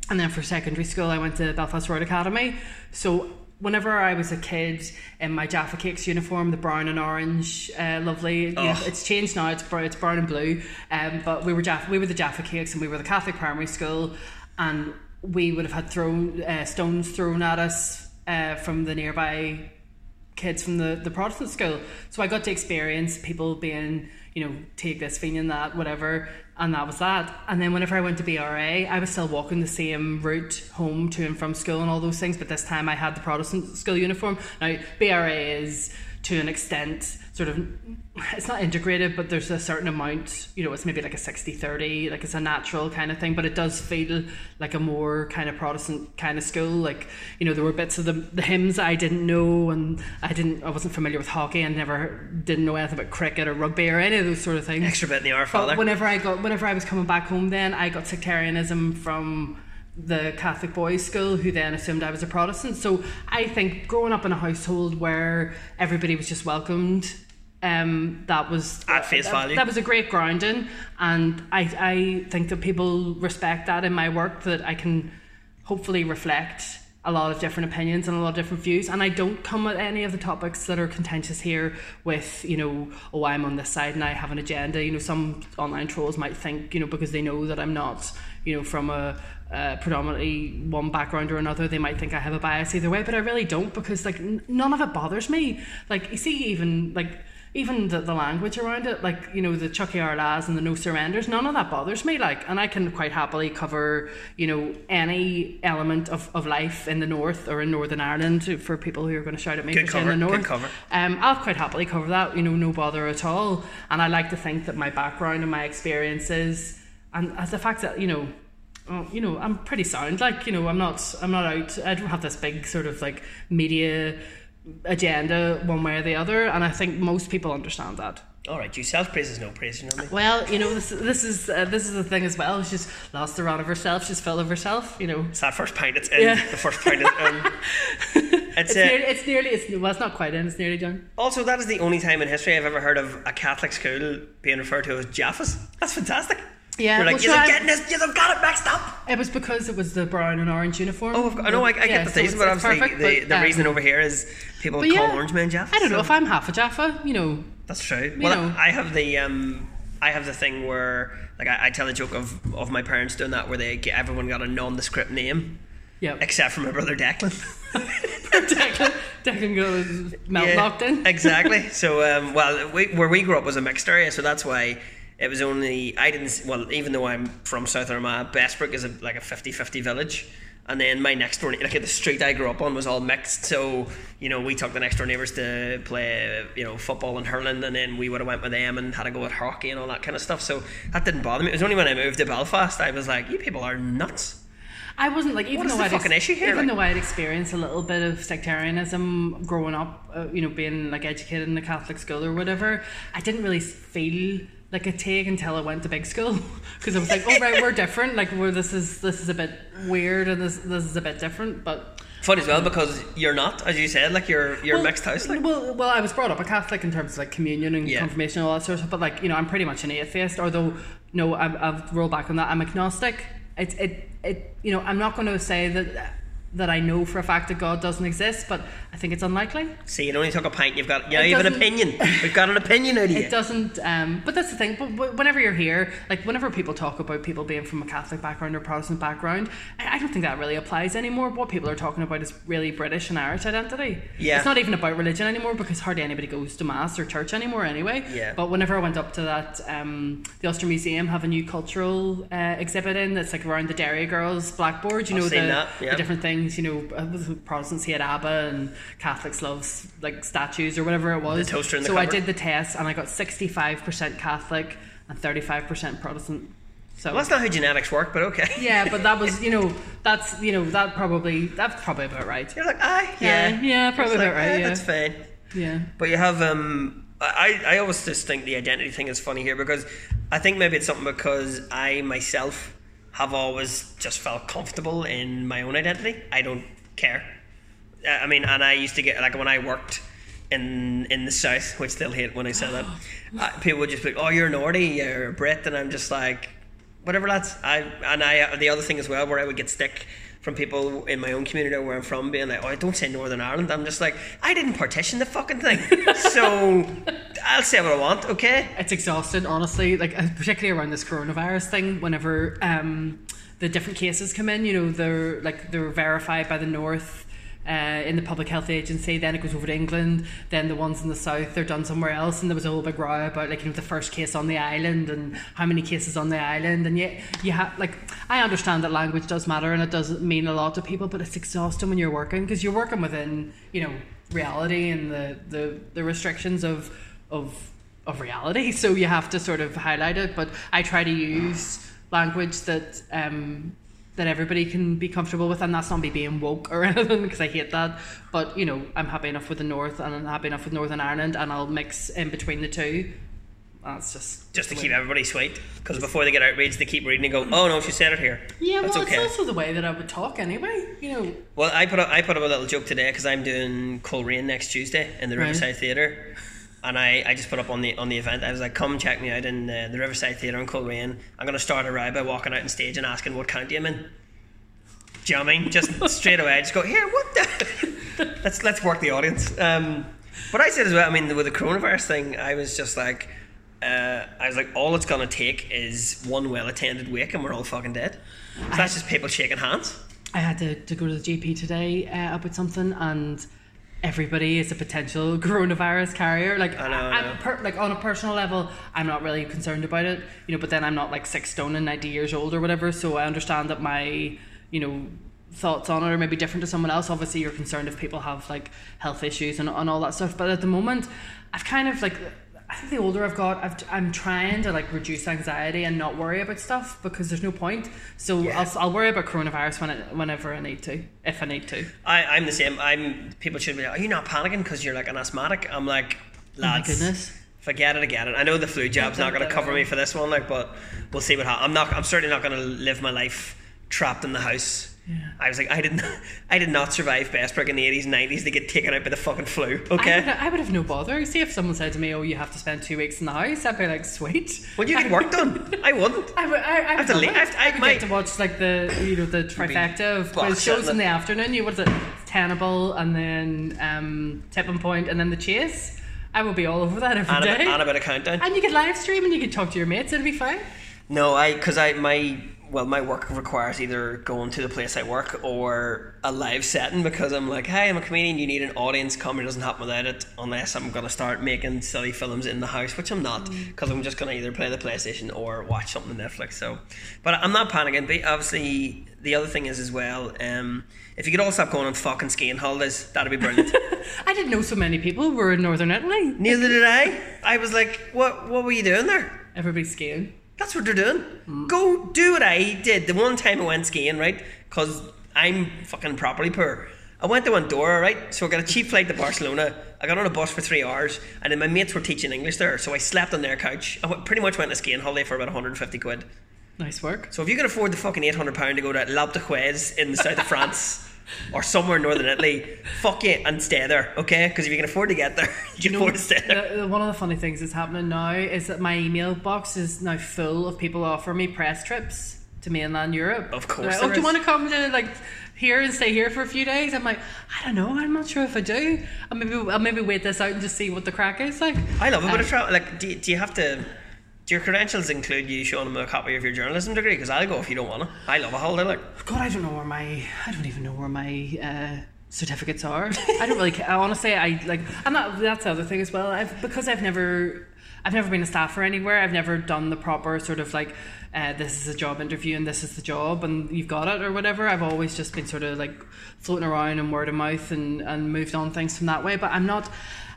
and then for secondary school I went to Belfast Royal Academy. So. Whenever I was a kid in my Jaffa Cakes uniform, the brown and orange, uh, lovely. You know, Oh. it's changed now. It's brown, it's brown and blue. Um, but we were Jaffa, we were the Jaffa Cakes, and we were the Catholic primary school, and we would have had thrown uh, stones thrown at us uh, from the nearby kids from the, the Protestant school. So I got to experience people being, you know, take this, Fenian that, whatever, and that was that. And then whenever I went to BRA, I was still walking the same route home to and from school and all those things, but this time I had the Protestant school uniform. Now, BRA is to an extent sort of it's not integrated but there's a certain amount you know it's maybe like a 60 30 like it's a natural kind of thing but it does feel like a more kind of protestant kind of school like you know there were bits of the, the hymns i didn't know and i didn't i wasn't familiar with hockey and never didn't know anything about cricket or rugby or any of those sort of things Extra bit in the Our but Father. whenever I got, whenever I was coming back home, then I got sectarianism from the Catholic boys' school, who then assumed I was a Protestant. So I think growing up in a household where everybody was just welcomed, um, that was At face that, value. That was a great grounding, and I I think that people respect that in my work. That I can hopefully reflect a lot of different opinions and a lot of different views and I don't come at any of the topics that are contentious here with you know oh I'm on this side and I have an agenda you know some online trolls might think you know because they know that I'm not you know from a uh, predominantly one background or another they might think I have a bias either way but I really don't because like n- none of it bothers me like you see even like even the, the language around it, like, you know, the Chucky Arlas and the no surrenders, none of that bothers me. Like, and I can quite happily cover, you know, any element of, of life in the north or in Northern Ireland for people who are going to shout at me Good for saying cover, the good north. cover. Um, I'll quite happily cover that, you know, no bother at all. And I like to think that my background and my experiences and uh, the fact that, you know, well, you know, I'm pretty sound. Like, you know, I'm not, I'm not out. I don't have this big sort of like media agenda one way or the other, and I think most people understand that. All right, you self praise is no praise. You know what I mean? Well, you know, this this is uh, this is the thing as well. She's lost the run of herself. She's full of herself. You know, It's that first pint. It's in. Yeah. The first pint is in. It's, it's uh, nearly, it's nearly, it's well, it's not quite in. It's nearly done. also that is the only time in history I've ever heard of a Catholic school being referred to as Jaffas. That's fantastic. Yeah, You're like, well, you're sure, I- getting this. You've got it mixed up. It was because it was the brown and orange uniform. Oh, I've I know. I, I Yeah, get the so reason, but obviously perfect, the, but, the um, reason over here is people call yeah, orange men Jaffa. I don't know if I'm half a Jaffa. You know, That's true. well, know. I have the um, I have the thing where like I, I tell a joke of of my parents doing that where they get everyone got a nondescript name yeah. except for my brother Declan. Declan, Declan goes melt Yeah, locked in. exactly. So um, well, we, where we grew up was a mixed area, so that's why. It was only I didn't well even though I'm from South Armagh, Bessbrook is a, like a 50-50 village, and then my next door like the street I grew up on was all mixed. So you know we took the next door neighbours to play you know football and hurling, and then we would have went with them and had to go at hockey and all that kind of stuff. So that didn't bother me. It was only when I moved to Belfast I was like, you people are nuts. I wasn't like even What though the I'd fucking issue here, even like? though I'd experienced a little bit of sectarianism growing up, uh, you know, being like educated in a Catholic school or whatever, I didn't really feel like a take until I went to big school because I was like, oh right, we're different. Like we're this is this is a bit weird and this this is a bit different, but. Funny as well because you're not, as you said, like you're you're Well, mixed house. Like Well, well, I was brought up a Catholic in terms of like communion and Yeah. confirmation and all that sort of stuff. But like, you know, I'm pretty much an atheist. Although, no, I've, I've rolled back on that. I'm agnostic. It, it, it. You know, I'm not going to say that that I know for a fact that God doesn't exist, but I think it's unlikely. see, you only took a pint. You've got yeah, It you have an opinion. We've got an opinion out of you. It doesn't, um, but that's the thing. But whenever you're here, like whenever people talk about people being from a Catholic background or Protestant background, I, don't think that really applies anymore. What people are talking about is really British and Irish identity. Yeah. It's not even about religion anymore because hardly anybody goes to mass or church anymore anyway. Yeah. But whenever I went up to that, um, the Ulster Museum have a new cultural uh, exhibit in that's like around the Derry Girls blackboard. You I've know the, that, yeah. the different things. You know, uh, Protestants hate ABBA and Catholics love like statues or whatever it was. The toaster in the so I did the test and I got 65% Catholic and 35% Protestant. So well, that's not how genetics work, but okay. yeah, but that was you know that's you know that probably that's probably about right. You're like, ah, Yeah, yeah, yeah, probably It's like, about right, eh, yeah. That's fine. Yeah. But you have um I, I always just think the identity thing is funny here because I think maybe it's something because I myself have always just felt comfortable in my own identity. I don't care. Uh, I mean, and I used to get like when I worked in in the south, which they'll hate when I say that. uh, people would just be like, "Oh, you're Nordy, you're a Brit," and I'm just like, whatever, lads. I and I the other thing as well, where I would get stick from people in my own community where I'm from, being like, "Oh, don't say Northern Ireland." I'm just like, I didn't partition the fucking thing, so I'll say what I want, okay? It's exhausted, honestly. Like uh, particularly around this coronavirus thing. Whenever um, the different cases come in, you know, they're like they're verified by the North. Uh, in the public health agency, then it goes over to England. Then the ones in the south, they're done somewhere else. And there was a whole big row about like you know the first case on the island and how many cases on the island. And yet you have like I understand that language does matter and it does mean a lot to people, but it's exhausting when you're working because you're working within you know reality and the the, the restrictions of of of reality. So you have to sort of highlight it. But I try to use language that um, that everybody can be comfortable with, and that's not me being woke or anything because I hate that. But you know, I'm happy enough with the North, and I'm happy enough with Northern Ireland, and I'll mix in between the two. That's just Just to keep everybody sweet, because before they get outraged, they keep reading and go, "Oh no, she said it here." Yeah, That's well, okay. it's also the way that I would talk anyway. You know, Well, I put up, I put up a little joke today because I'm doing Coleraine next Tuesday in the Right. Riverside Theatre, and I, I just put up on the on the event. I was like, "Come check me out in uh, the Riverside Theatre in Coleraine. I'm going to start a ride by walking out on stage and asking what county I'm in." Do you know what I mean? Just straight away, I just go here. What the? let's let's work the audience. Um, but I said as well. I mean, with the coronavirus thing, I was just like. Uh, I was like, all it's gonna take is one well-attended wake, and we're all fucking dead. So that's just people shaking hands. I had to, to go to the GP today uh, about something, and everybody is a potential coronavirus carrier. Like, I know, I know. per, like on a personal level, I'm not really concerned about it, you know. But then I'm not like six stone and ninety years old or whatever, so I understand that my, you know, thoughts on it are maybe different to someone else. Obviously, you're concerned if people have like health issues and, and all that stuff. But at the moment, I've kind of like. I think the older I've got, I've, I'm trying to like reduce anxiety and not worry about stuff because there's no point. So Yeah. I'll, I'll worry about coronavirus when it, whenever I need to, if I need to. I, I'm the same. I'm people should be like, are you not panicking because you're like an asthmatic? I'm like, oh lads, Oh goodness. forget it again. I know the flu jab's not going to cover me for this one, like, but we'll see what happens. I'm not. I'm certainly not going to live my life trapped in the house. Yeah. I was like, I didn't, I did not survive Bessbrook in the 80s, 90s to get taken out by the fucking flu. I would, Okay, I would have no bother. See, if someone said to me, "Oh, you have to spend two weeks in the house," I'd be like, "Sweet." would you get work done? I wouldn't. I would. I, I, have to would leave- I I- I would my- get to watch like the you know the trifecta of quiz shows in the- afternoon. You what is it? Tenable and then um, tipping point and then the chase. I will be all over that every And a, day. bit, and a bit of countdown. And you could live stream and you could talk to your mates. It'd be fine. No, I because I my well my work requires either going to the place I work or a live setting because I'm like, hey, I'm a comedian. You need an audience. Comedy doesn't happen without it unless I'm gonna start making silly films in the house, which I'm not because I'm just gonna either play the PlayStation or watch something on Netflix. So, but I'm not panicking. But obviously, the other thing is as well. Um, if you could all stop going on fucking skiing holidays, that'd be brilliant. I didn't know so many people were in Northern Italy. Neither did I. I was like, what? What were you doing there? Everybody's skiing. That's what they're doing. Go do what I did the one time I went skiing, right? Because I'm fucking properly poor. I went to Andorra, right? So I got a cheap flight to Barcelona. I got on a bus for three hours, and then my mates were teaching English there, so I slept on their couch. I pretty much went on a skiing holiday for about 150 quid. Nice work. So if you can afford the fucking 800 pound to go to L'Alpe d'Huez in the south of France or somewhere in northern Italy, fuck it and stay there, okay? Because if you can afford to get there, you can afford to stay there. The- the- one of the funny things that's happening now is that my email box is now full of people offering me press trips to mainland Europe. Of course Like, oh, do you want to come to like here and stay here for a few days? I'm like, I don't know. I'm not sure if I do. I'll maybe I'll maybe wait this out and just see what the crack is like. I love a bit Um, of travel. Like, do do you have to? Your credentials include you showing them a copy of your journalism degree? Because I'll go if you don't want to. I love a holiday. Like, God, I don't know where my I don't even know where my uh, certificates are. I don't really. Care. I honestly, I like. I'm not. That's the other thing as well. I've because I've never. I've never been a staffer anywhere. I've never done the proper sort of like, uh, this is a job interview and this is the job and you've got it or whatever. I've always just been sort of like floating around and word of mouth and, and moved on things from that way. But I'm not.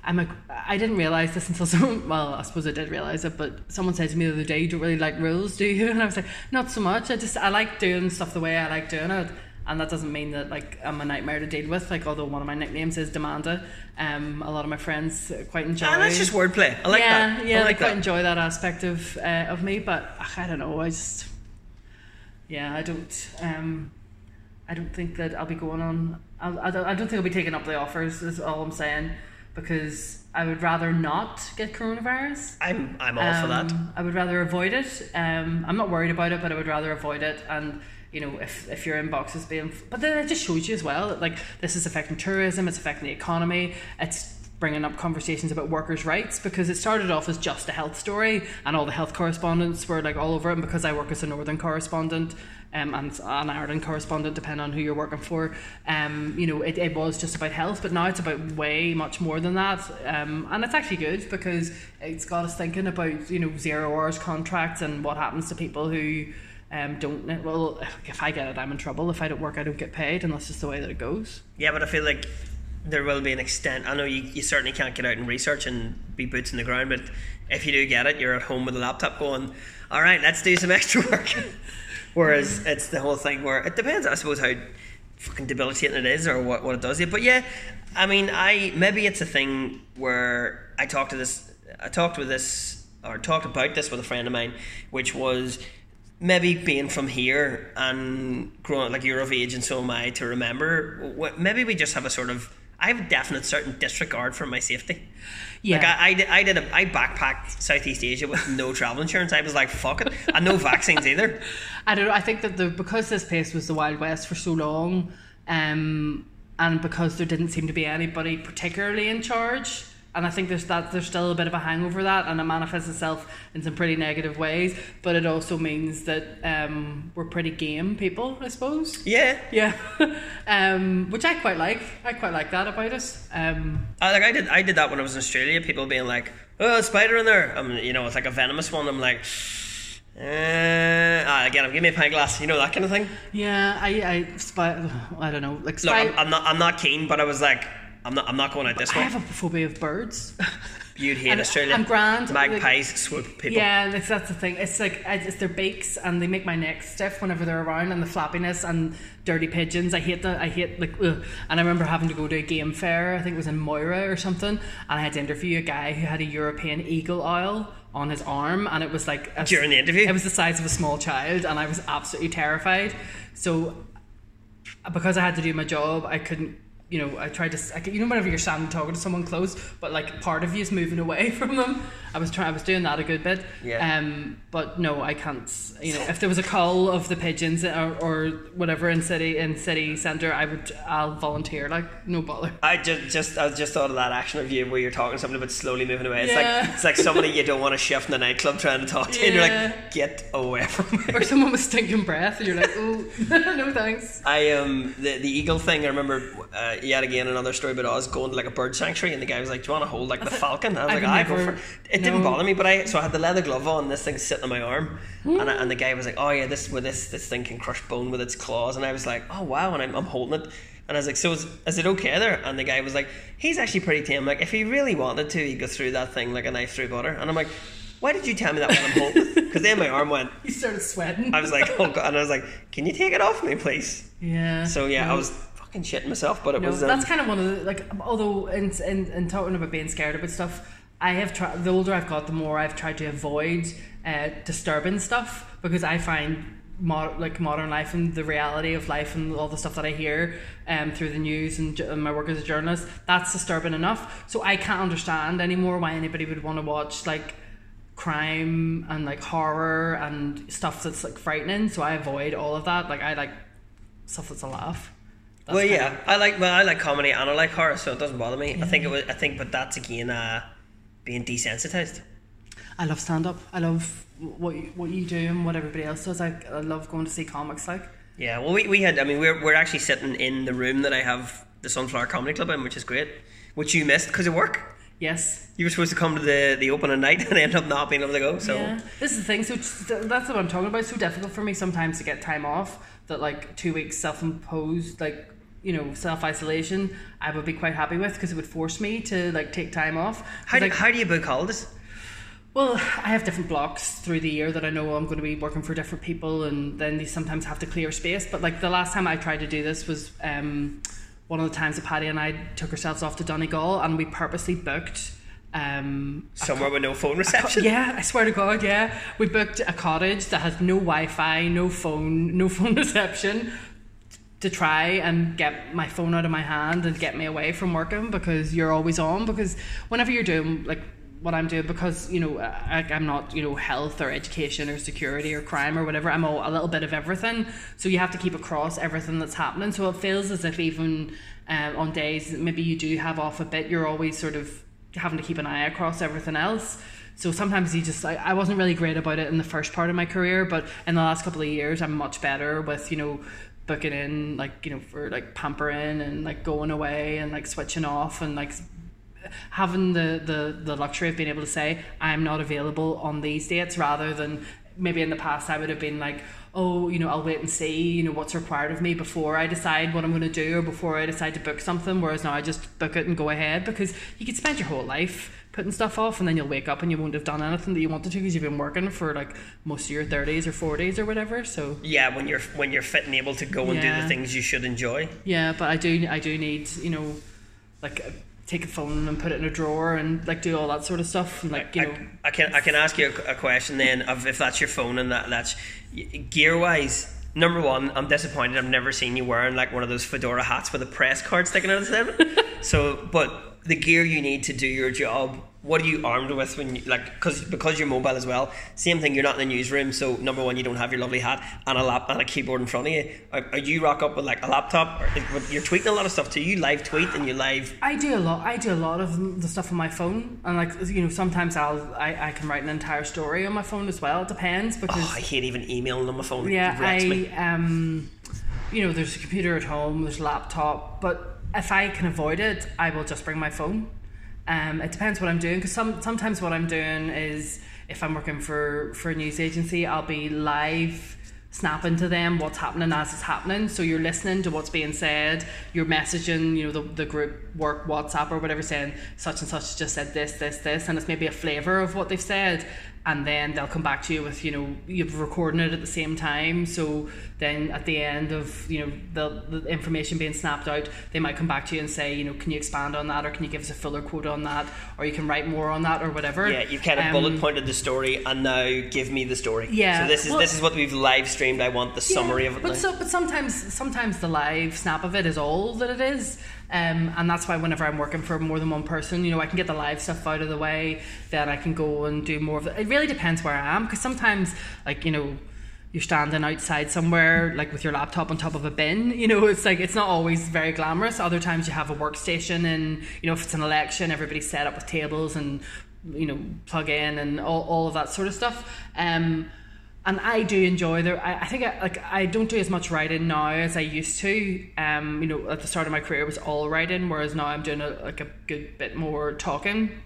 I'm a, I didn't realize this until someone. Well, I suppose I did realize it, but someone said to me the other day, "You don't really like rules, do you?" And I was like, "Not so much. I just I like doing stuff the way I like doing it." And that doesn't mean that like I'm a nightmare to deal with. Like although one of my nicknames is Demanda, um, a lot of my friends quite enjoy. ah, that's just wordplay. I like yeah, that. yeah, I like they quite that. enjoy that aspect of uh, of me. But ugh, I don't know. I just yeah, I don't. Um, I don't think that I'll be going on. I'll, I don't. I don't think I'll be taking up the offers. Is all I'm saying because I would rather not get coronavirus. I'm I'm all for that. Um, I would rather avoid it. Um, I'm not worried about it, but I would rather avoid it. And you know, if if your inbox is being, but then it just shows you as well that like this is affecting tourism, it's affecting the economy, it's bringing up conversations about workers' rights because it started off as just a health story, and all the health correspondents were like all over it. And because I work as a northern correspondent. Um, and an Ireland correspondent, depending on who you're working for, um, you know, it, it was just about health, but now it's about way much more than that. Um, and it's actually good because it's got us thinking about, you know, zero hours contracts and what happens to people who um, don't. Well, if I get it, I'm in trouble. If I don't work, I don't get paid, and that's just the way that it goes. Yeah, but I feel like there will be an extent. I know you, you certainly can't get out and research and be boots in the ground, but if you do get it, you're at home with a laptop going, all right, let's do some extra work. Whereas it's the whole thing where it depends, I suppose, how fucking debilitating it is or what, what it does you. But yeah, I mean, I maybe it's a thing where I talked to this, I talked with this, or talked about this with a friend of mine, which was maybe being from here and growing like you're of age and so am I to remember. Maybe we just have a sort of. I have a definite certain disregard for my safety. Yeah. Like I, I did, I did a, I backpacked Southeast Asia with no travel insurance. I was like, fuck it, and no vaccines either. I don't know. I think that the because this place was the Wild West for so long, um, and because there didn't seem to be anybody particularly in charge, and I think there's that there's still a bit of a hangover that, and it manifests itself in some pretty negative ways. But it also means that um, we're pretty game people, I suppose. Yeah, Yeah, um, which I quite like. I quite like that about us. Um, I, like I did, I did that when I was in Australia. People being like, "Oh, a spider in there," um, you know, it's like a venomous one. I'm like, uh, ah, him, give me a pint glass, you know that kind of thing. yeah, I I spy, I don't know, like Look, I'm, I'm not, I'm not keen, but I was like, I'm not, I'm not going out this way. I have a phobia of birds. You'd hate and Australia. I'm grand, like- Magpies swoop people. Yeah, that's, that's the thing. It's like it's their beaks, and they make my neck stiff whenever they're around, and the flappiness and dirty pigeons. I hate that. I hate like. Ugh. And I remember having to go to a game fair. I think it was in Moira or something, and I had to interview a guy who had a European eagle owl on his arm, and it was like a, During the interview? It was the size of a small child, and I was absolutely terrified. So because I had to do my job, I couldn't. You know, I tried to. I could, you know, whenever you're standing talking to someone close, but like part of you is moving away from them. I was trying. I was doing that a good bit. Yeah. Um. But no, I can't. You know, if there was a call of the pigeons or, or whatever in city in city centre, I would. I'll volunteer. Like no bother. I just, just, I just thought of that action review where you're talking to somebody but slowly moving away. It's Yeah. like, it's like somebody you don't want to shift in the nightclub trying to talk to, and you're like, get away from me. Or someone with stinking breath, and you're like, oh, no thanks. I um the the eagle thing. I remember uh, yet again another story about us going to like a bird sanctuary, and the guy was like, "Do you want to hold like the falcon?" I was I've like, "I go for." It It didn't bother me, but I so I had the leather glove on. This thing sitting on my arm, and I, and the guy was like, "Oh yeah, this with this this thing can crush bone with its claws," and I was like, "Oh wow," and I'm, I'm holding it. And I was like, so is, is it okay there? And the guy was like, he's actually pretty tame. Like, if he really wanted to, he'd go through that thing like a knife through butter. And I'm like, Why did you tell me that when I'm home? Because then my arm went. You started sweating. I was like, oh god, and I was like, can you take it off me, please? yeah. So yeah, I was fucking shitting myself, but it No, was. Um, that's kind of one of the like. Although in, in in talking about being scared about stuff, I have tried. The older I've got, the more I've tried to avoid uh, disturbing stuff because I find. Mod, like modern life and the reality of life and all the stuff that I hear um, through the news and, ju- and my work as a journalist, that's disturbing enough. So I can't understand anymore why anybody would want to watch like crime and like horror and stuff that's like frightening. So I avoid all of that. Like I like stuff that's a laugh. That's well, yeah, of- I like well, I like comedy and I like horror, so it doesn't bother me. I think it was. I think, but that's again uh, being desensitized. I love stand up. I love what you, what you do and what everybody else does. I, I love going to see comics. Like Yeah, well, we, we had. I mean, we're we're actually sitting in the room that I have the Sunflower Comedy Club in, which is great. Which you missed because of work. yes, You were supposed to come to the the opening night and end up not being able to go. So yeah. This is the thing. So that's what I'm talking about. It's so difficult for me sometimes to get time off. That like two weeks self imposed like you know self isolation. I would be quite happy with because it would force me to like take time off. how do, like, how do you book holidays? Well, I have different blocks through the year that I know I'm going to be working for different people, and then they sometimes have to clear space. But like the last time I tried to do this was um, one of the times that Patty and I took ourselves off to Donegal, and we purposely booked. Um, Somewhere with no phone co- reception. yeah, I swear to God, yeah, we booked a cottage that has no Wi-Fi, no phone, no phone reception. To try and get my phone out of my hand and get me away from working because you're always on. Because whenever you're doing like what I'm doing, because you know I, I'm not you know health or education or security or crime or whatever. I'm all, a little bit of everything. So you have to keep across everything that's happening. So it feels as if even um, on days maybe you do have off a bit, you're always sort of having to keep an eye across everything else. So sometimes you just I, I wasn't really great about it in the first part of my career, but in the last couple of years I'm much better with, you know, booking in like, you know, for like pampering and like going away and like switching off and like having the, the, the luxury of being able to say I'm not available on these dates rather than maybe in the past I would have been like oh you know I'll wait and see you know what's required of me before I decide what I'm going to do or before I decide to book something whereas now I just book it and go ahead because you could spend your whole life putting stuff off and then you'll wake up and you won't have done anything that you wanted to because you've been working for like most of your 30s or 40s or whatever so Yeah, when you're when you're fit and able to go and do the things you should enjoy. yeah, but I do I do need you know like uh, take a phone and put it in a drawer and like do all that sort of stuff and like you know I, I can I can ask you a, a question then of if that's your phone and that that's gear wise. Number one, I'm disappointed. I've never seen you wearing like one of those fedora hats with a press card sticking out of them. so, but the gear you need to do your job. What are you armed with when you like? Because because you're mobile as well. Same thing. You're not in the newsroom, so number one, you don't have your lovely hat and a lap and a keyboard in front of you. Are, are you rock up with like a laptop? Or, you're tweeting a lot of stuff too. You live tweet and you live. I do a lot. I do a lot of the stuff on my phone, and like you know, sometimes I'll I, I can write an entire story on my phone as well. It depends because Oh, I hate even emailing on my phone. yeah, wrecks me. I um, you know, there's a computer at home, there's a laptop, but if I can avoid it, I will just bring my phone. Um, it depends what I'm doing because some sometimes what I'm doing is if I'm working for for a news agency, I'll be live snapping to them what's happening as it's happening. So you're listening to what's being said, you're messaging, you know, the, the group work WhatsApp or whatever saying such and such just said this, this, this, and it's maybe a flavour of what they've said. And then they'll come back to you with, you know, you've recording it at the same time. So then at the end of, you know, the, the information being snapped out, they might come back to you and say, you know, can you expand on that or can you give us a fuller quote on that or you can write more on that or whatever. Yeah, you've kind of Um, bullet pointed the story, and now give me the story. Yeah, So this is well- this is what we've live streamed. I want the summary of it. But now. so, but sometimes, sometimes the live snap of it is all that it is, um, and that's why whenever I'm working for more than one person, you know, I can get the live stuff out of the way. Then I can go and do more of it. It really depends where I am because sometimes, like you know. You're standing outside somewhere, like with your laptop on top of a bin. You know, it's like it's not always very glamorous. Other times you have a workstation, and you know, if it's an election, everybody's set up with tables and you know, plug in and all, all of that sort of stuff. Um, and I do enjoy the. I, I think I, like I don't do as much writing now as I used to. Um, you know, at the start of my career it was all writing, whereas now I'm doing a, like a good bit more talking.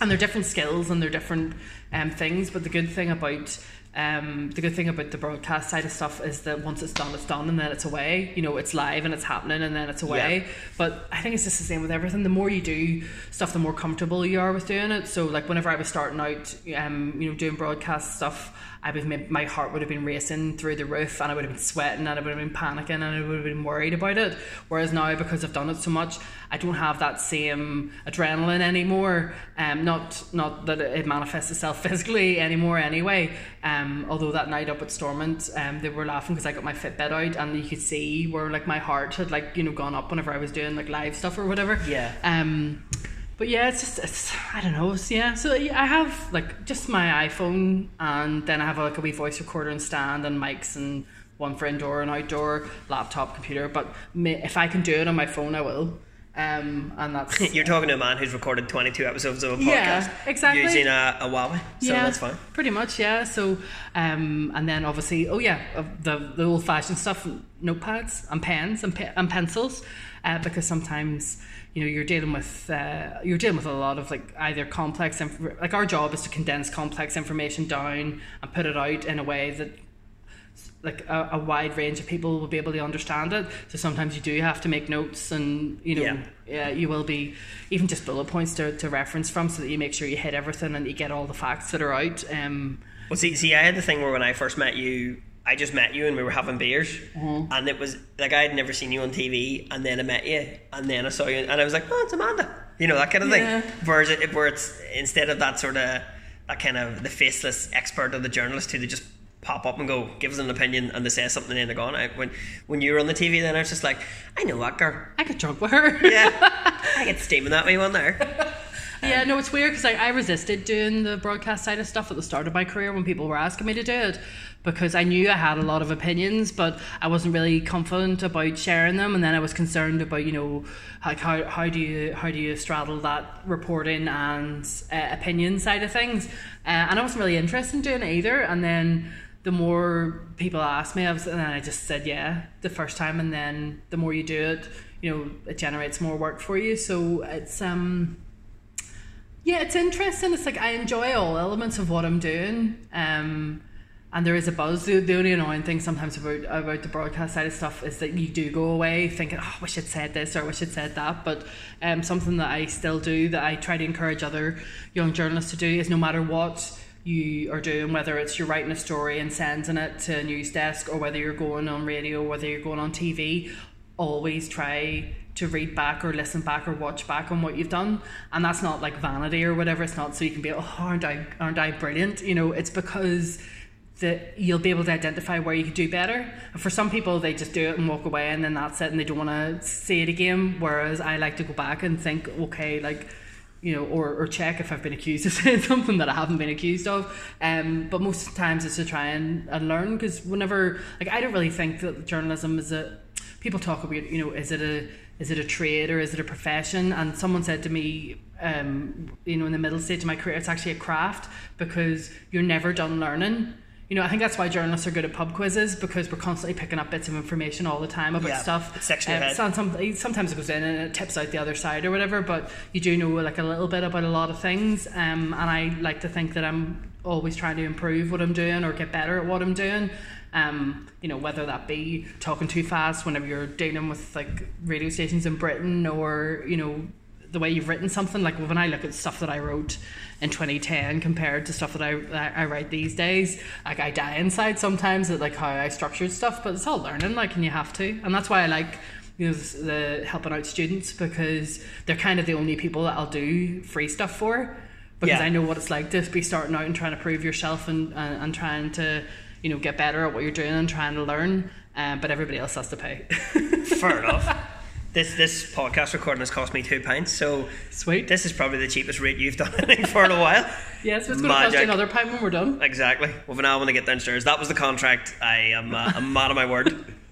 And they're different skills and they're different um, things. But the good thing about um, the good thing about the broadcast side of stuff is that once it's done, it's done, and then it's away. You know, it's live and it's happening, and then it's away. Yeah. But I think it's just the same with everything. The more you do stuff, the more comfortable you are with doing it. So, like whenever I was starting out, um, you know, doing broadcast stuff, I was my heart would have been racing through the roof, and I would have been sweating, and I would have been panicking, and I would have been worried about it. Whereas now, because I've done it so much, I don't have that same adrenaline anymore. Um, not not that it manifests itself physically anymore, anyway. Um, although that night up at Stormont, um, they were laughing because I got my Fitbit out, and you could see where like my heart had like you know gone up whenever I was doing like live stuff or whatever. Yeah. Um, but yeah, it's just it's I don't know. It's, yeah, so yeah, I have like just my iPhone, and then I have like a wee voice recorder and stand and mics and one for indoor and outdoor, laptop, computer. But if I can do it on my phone, I will. Um, and that's You're talking to a man who's recorded 22 episodes of a podcast Yeah, exactly. using a, a Huawei, so yeah, that's fine. Pretty much, yeah. So, um, and then obviously, oh yeah, uh, the the old fashioned stuff, notepads and pens and, pe- and pencils, uh, because sometimes you know you're dealing with uh, you're dealing with a lot of like either complex inf- like our job is to condense complex information down and put it out in a way that like a, a wide range of people will be able to understand it. So sometimes you do have to make notes, and you know, Yeah. you will be even just bullet points to, to reference from, so that you make sure you hit everything and you get all the facts that are out. Um, Well, see, see, I had the thing where when I first met you, I just met you and we were having beers, Mm-hmm. and it was like I had never seen you on TV, and then I met you, and then I saw you, and I was like, oh, it's Amanda, you know that kind of Yeah. thing. Whereas it, where it's instead of that sort of that kind of the faceless expert or the journalist who they just pop up and go give us an opinion and they say something and they're gone. I, when when you were on the TV, then I was just like, I know that girl. I got drunk with her. Yeah, I get steaming that me one there. Yeah, no, it's weird because I, I resisted doing the broadcast side of stuff at the start of my career when people were asking me to do it because I knew I had a lot of opinions, but I wasn't really confident about sharing them. And then I was concerned about, you know, like how, how do you how do you straddle that reporting and uh, opinion side of things? Uh, and I wasn't really interested in doing it either. And then the more people asked me, I was, and I just said yeah the first time, and then the more you do it, you know, it generates more work for you. So it's um yeah, it's interesting. It's like I enjoy all elements of what I'm doing. Um, and there is a buzz. The, the only annoying thing sometimes about about the broadcast side of stuff is that you do go away thinking, "Oh, I wish I'd said this or I wish I'd said that." But um, something that I still do that I try to encourage other young journalists to do is no matter what you are doing, whether it's you're writing a story and sending it to a news desk, or whether you're going on radio, whether you're going on TV, always try to read back or listen back or watch back on what you've done. And that's not like vanity or whatever. It's not so you can be oh aren't I aren't I brilliant? You know it's because that you'll be able to identify where you could do better. And for some people they just do it and walk away and then that's it and they don't want to see it again. Whereas I like to go back and think okay like you know, or, or check if I've been accused of saying something that I haven't been accused of. Um, but most of the times it's to try and, and learn because whenever, like, I don't really think that journalism is a. People talk about, you know, is it a is it a trade or is it a profession? And someone said to me, um, you know, in the middle stage of my career, it's actually a craft because you're never done learning. You know, I think that's why journalists are good at pub quizzes because we're constantly picking up bits of information all the time about Yeah, stuff. it sticks in your Um, head. some- some- sometimes it goes in and it tips out the other side or whatever, but you do know like a little bit about a lot of things. Um, and I like to think that I'm always trying to improve what I'm doing or get better at what I'm doing. Um, you know, whether that be talking too fast whenever you're dealing with like radio stations in Britain or, you know, the way you've written something. Like when I look at stuff that I wrote in 2010 compared to stuff that I, I write these days, like I die inside sometimes at like how I structured stuff, but it's all learning, like, and you have to. And that's why I like you know the helping out students because they're kind of the only people that I'll do free stuff for because Yeah. I know what it's like to be starting out and trying to prove yourself and, and, and trying to you know get better at what you're doing and trying to learn um, but everybody else has to pay Fair enough. This this podcast recording has cost me two pints, so sweet this is probably the cheapest rate you've done anything for in a while. yes it's going to cost you another pint when we're done Exactly. With an hour when I get downstairs. That was the contract. I am uh, I'm mad at my word.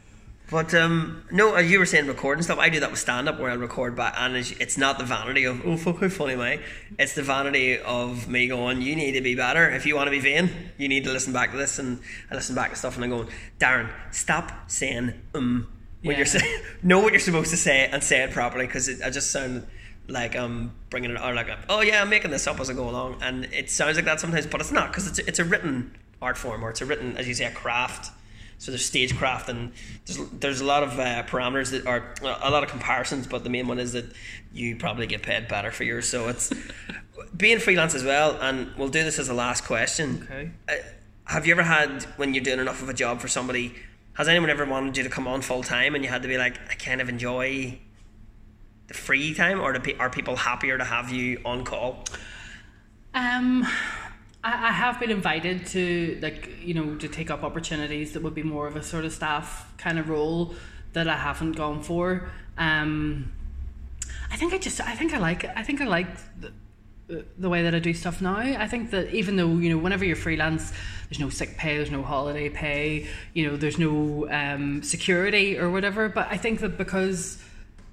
But um, no, as you were saying, recording stuff. I do that with stand up where I record back, and it's, it's not the vanity of oh fuck how funny am I. It's the vanity of me going. You need to be better if you want to be vain. You need to listen back to this, and I listen back to stuff, and I'm going, Darren, stop saying um when Yeah. you're saying know what you're supposed to say and say it properly because I just sound like I'm bringing it or like up oh yeah I'm making this up as I go along, and it sounds like that sometimes, but it's not because it's it's a written art form, or it's a written, as you say, a craft. So there's stagecraft, and there's there's a lot of uh, parameters that are a lot of comparisons, but the main one is that you probably get paid better for yours. So it's being freelance as well, and we'll do this as a last question. Okay. Uh, have you ever had when you're doing enough of a job for somebody? Has anyone ever wanted you to come on full time, and you had to be like, I kind of enjoy the free time, or are people happier to have you on call? Um, I, I have been invited to like you know to take up opportunities that would be more of a sort of staff kind of role that I haven't gone for. Um, I think I just I think I like I think I like the, way that I do stuff now. I think that even though you know whenever you're freelance, there's no sick pay, there's no holiday pay, you know, there's no um, security or whatever. But I think that because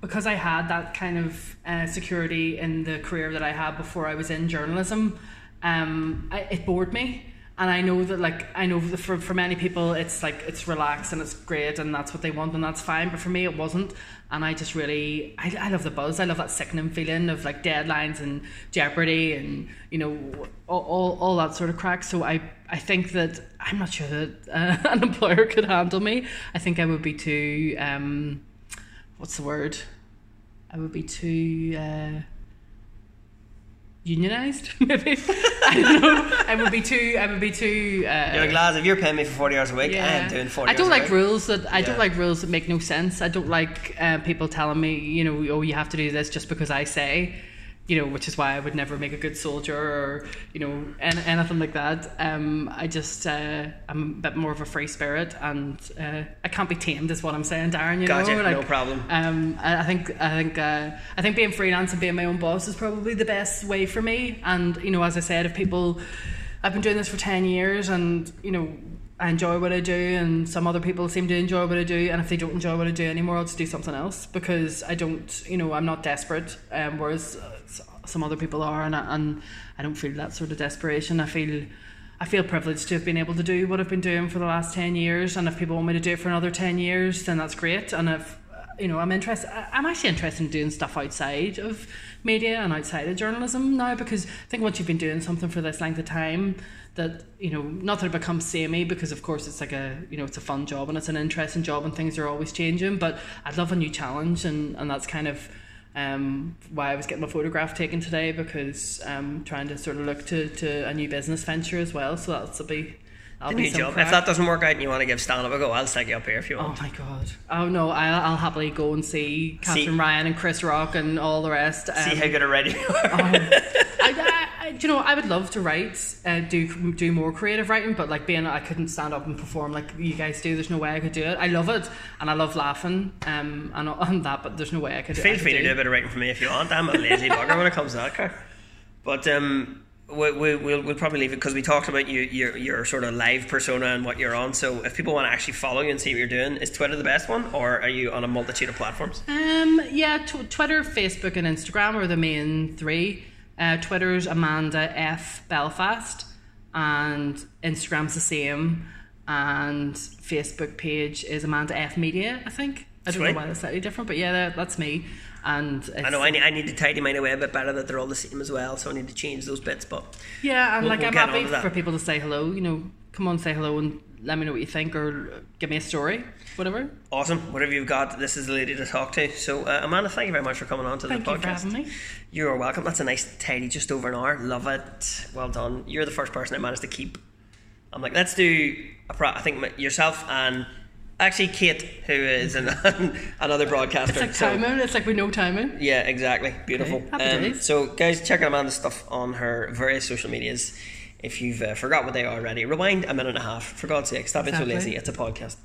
because I had that kind of uh, security in the career that I had before I was in journalism, um, I, it bored me. And I know that, like, I know for, for many people, it's like it's relaxed and it's great and that's what they want and that's fine. But for me, it wasn't. And I just really, I, I love the buzz. I love that sickening feeling of like deadlines and jeopardy and, you know, all, all, all that sort of crack. So I, I think that I'm not sure that uh, an employer could handle me. I think I would be too, um, what's the word? I would be too uh, unionized, maybe. I don't know. I would be too. I would be too. Uh, You're like, lads, if you're paying me for 40 hours a week, I am doing 40 I don't like rules that I Yeah. don't like rules that make no sense. I don't like uh, people telling me, you know, oh, you have to do this just because I say, you know, which is why I would never make a good soldier or you know an anything like that. Um, I just uh, I'm a bit more of a free spirit, and uh, I can't be tamed, is what I'm saying, Darren. You Gotcha, know, no problem. Um, I I think I think uh, I think being freelance and being my own boss is probably the best way for me. And you know, as I said, if people, I've been doing this for ten years, and you know, I enjoy what I do, and some other people seem to enjoy what I do. And if they don't enjoy what I do anymore, I'll just do something else because I don't, you know, I'm not desperate. Um, whereas uh, some other people are, and I, and I don't feel that sort of desperation. I feel. I feel privileged to have been able to do what I've been doing for the last 10 years. And if people want me to do it for another 10 years, then that's great. And if, uh, you know, I'm interested, I'm actually interested in doing stuff outside of media and outside of journalism now because I think once you've been doing something for this length of time, that, you know, not that it becomes samey because of course it's like a, you know, it's a fun job and it's an interesting job and things are always changing. But I'd love a new challenge and, and that's kind of, um, why I was getting my photograph taken today because um, trying to sort of look to, to a new business venture as well. So that'll be The new job. crack. If that doesn't work out and you want to give stand up a go, I'll stick you up here if you want. Oh my god! Oh no, I'll, I'll happily go and see Katherine Ryan and Chris Rock and all the rest. Um, See how good a writer you are. I, I, I, do you know, I would love to write, uh, do do more creative writing, but like being, I couldn't stand up and perform like you guys do. There's no way I could do it. I love it, and I love laughing, um, and, and that, but there's no way I could. I Feel could free to do a bit of writing for me if you want. I'm a lazy bugger when it comes to that crap. But um, we, we, we'll, we'll probably leave it because we talked about you, your, your sort of live persona and what you're on. So if people want to actually follow you and see what you're doing, is Twitter the best one or are you on a multitude of platforms? Um, yeah, t- Twitter, Facebook, and Instagram are the main three. Uh, Twitter's Amanda F Belfast, and Instagram's the same, and Facebook page is Amanda F Media. I think I don't Sweet. know why that's slightly different, but yeah, that, that's me. And it's, I know I need, I need to tidy mine away a bit better that they're all the same as well, so I need to change those bits. But yeah, and We'll- like we'll I'm happy on to that. for people to say hello. You know, come on, say hello and let me know what you think, or give me a story, whatever. awesome, whatever you've got, this is the lady to talk to. So uh, Amanda, thank you very much for coming on to Thank the you podcast. for having me. You are welcome. That's a nice tidy, just over an hour. Love it. Well done. You're the first person I managed to keep. I'm like, let's do a pro. I think yourself and actually Kate, who is an, another broadcaster. It's like So- timing. It's like we know timing. yeah, exactly. Beautiful. Okay, Um, so, guys, check out Amanda's stuff on her various social medias. If you've uh, forgot what they are already, rewind a minute and a half. For God's sake, stop being so lazy. It's a podcast.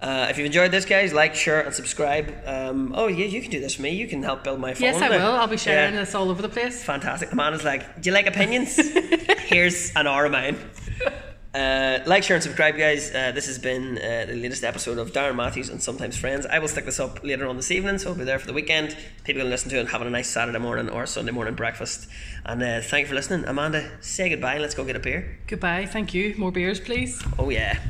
Uh, if you've enjoyed this, guys, like, share, and subscribe. Um, oh, yeah, you can do this for me. You can help build my phone. Yes, I will. I'll be sharing Yeah. this all over the place. Fantastic. Amanda's like, Do you like opinions? Here's an hour of mine. Uh, like, share, and subscribe, guys. Uh, this has been uh, the latest episode of Darren Matthews and Sometimes Friends. I will stick this up later on this evening, so I'll be there for the weekend. People can listen to it and having a nice Saturday morning or Sunday morning breakfast. And uh, thank you for listening. Amanda, say goodbye and let's go get a beer. Goodbye. Thank you. More beers, please. Oh, yeah.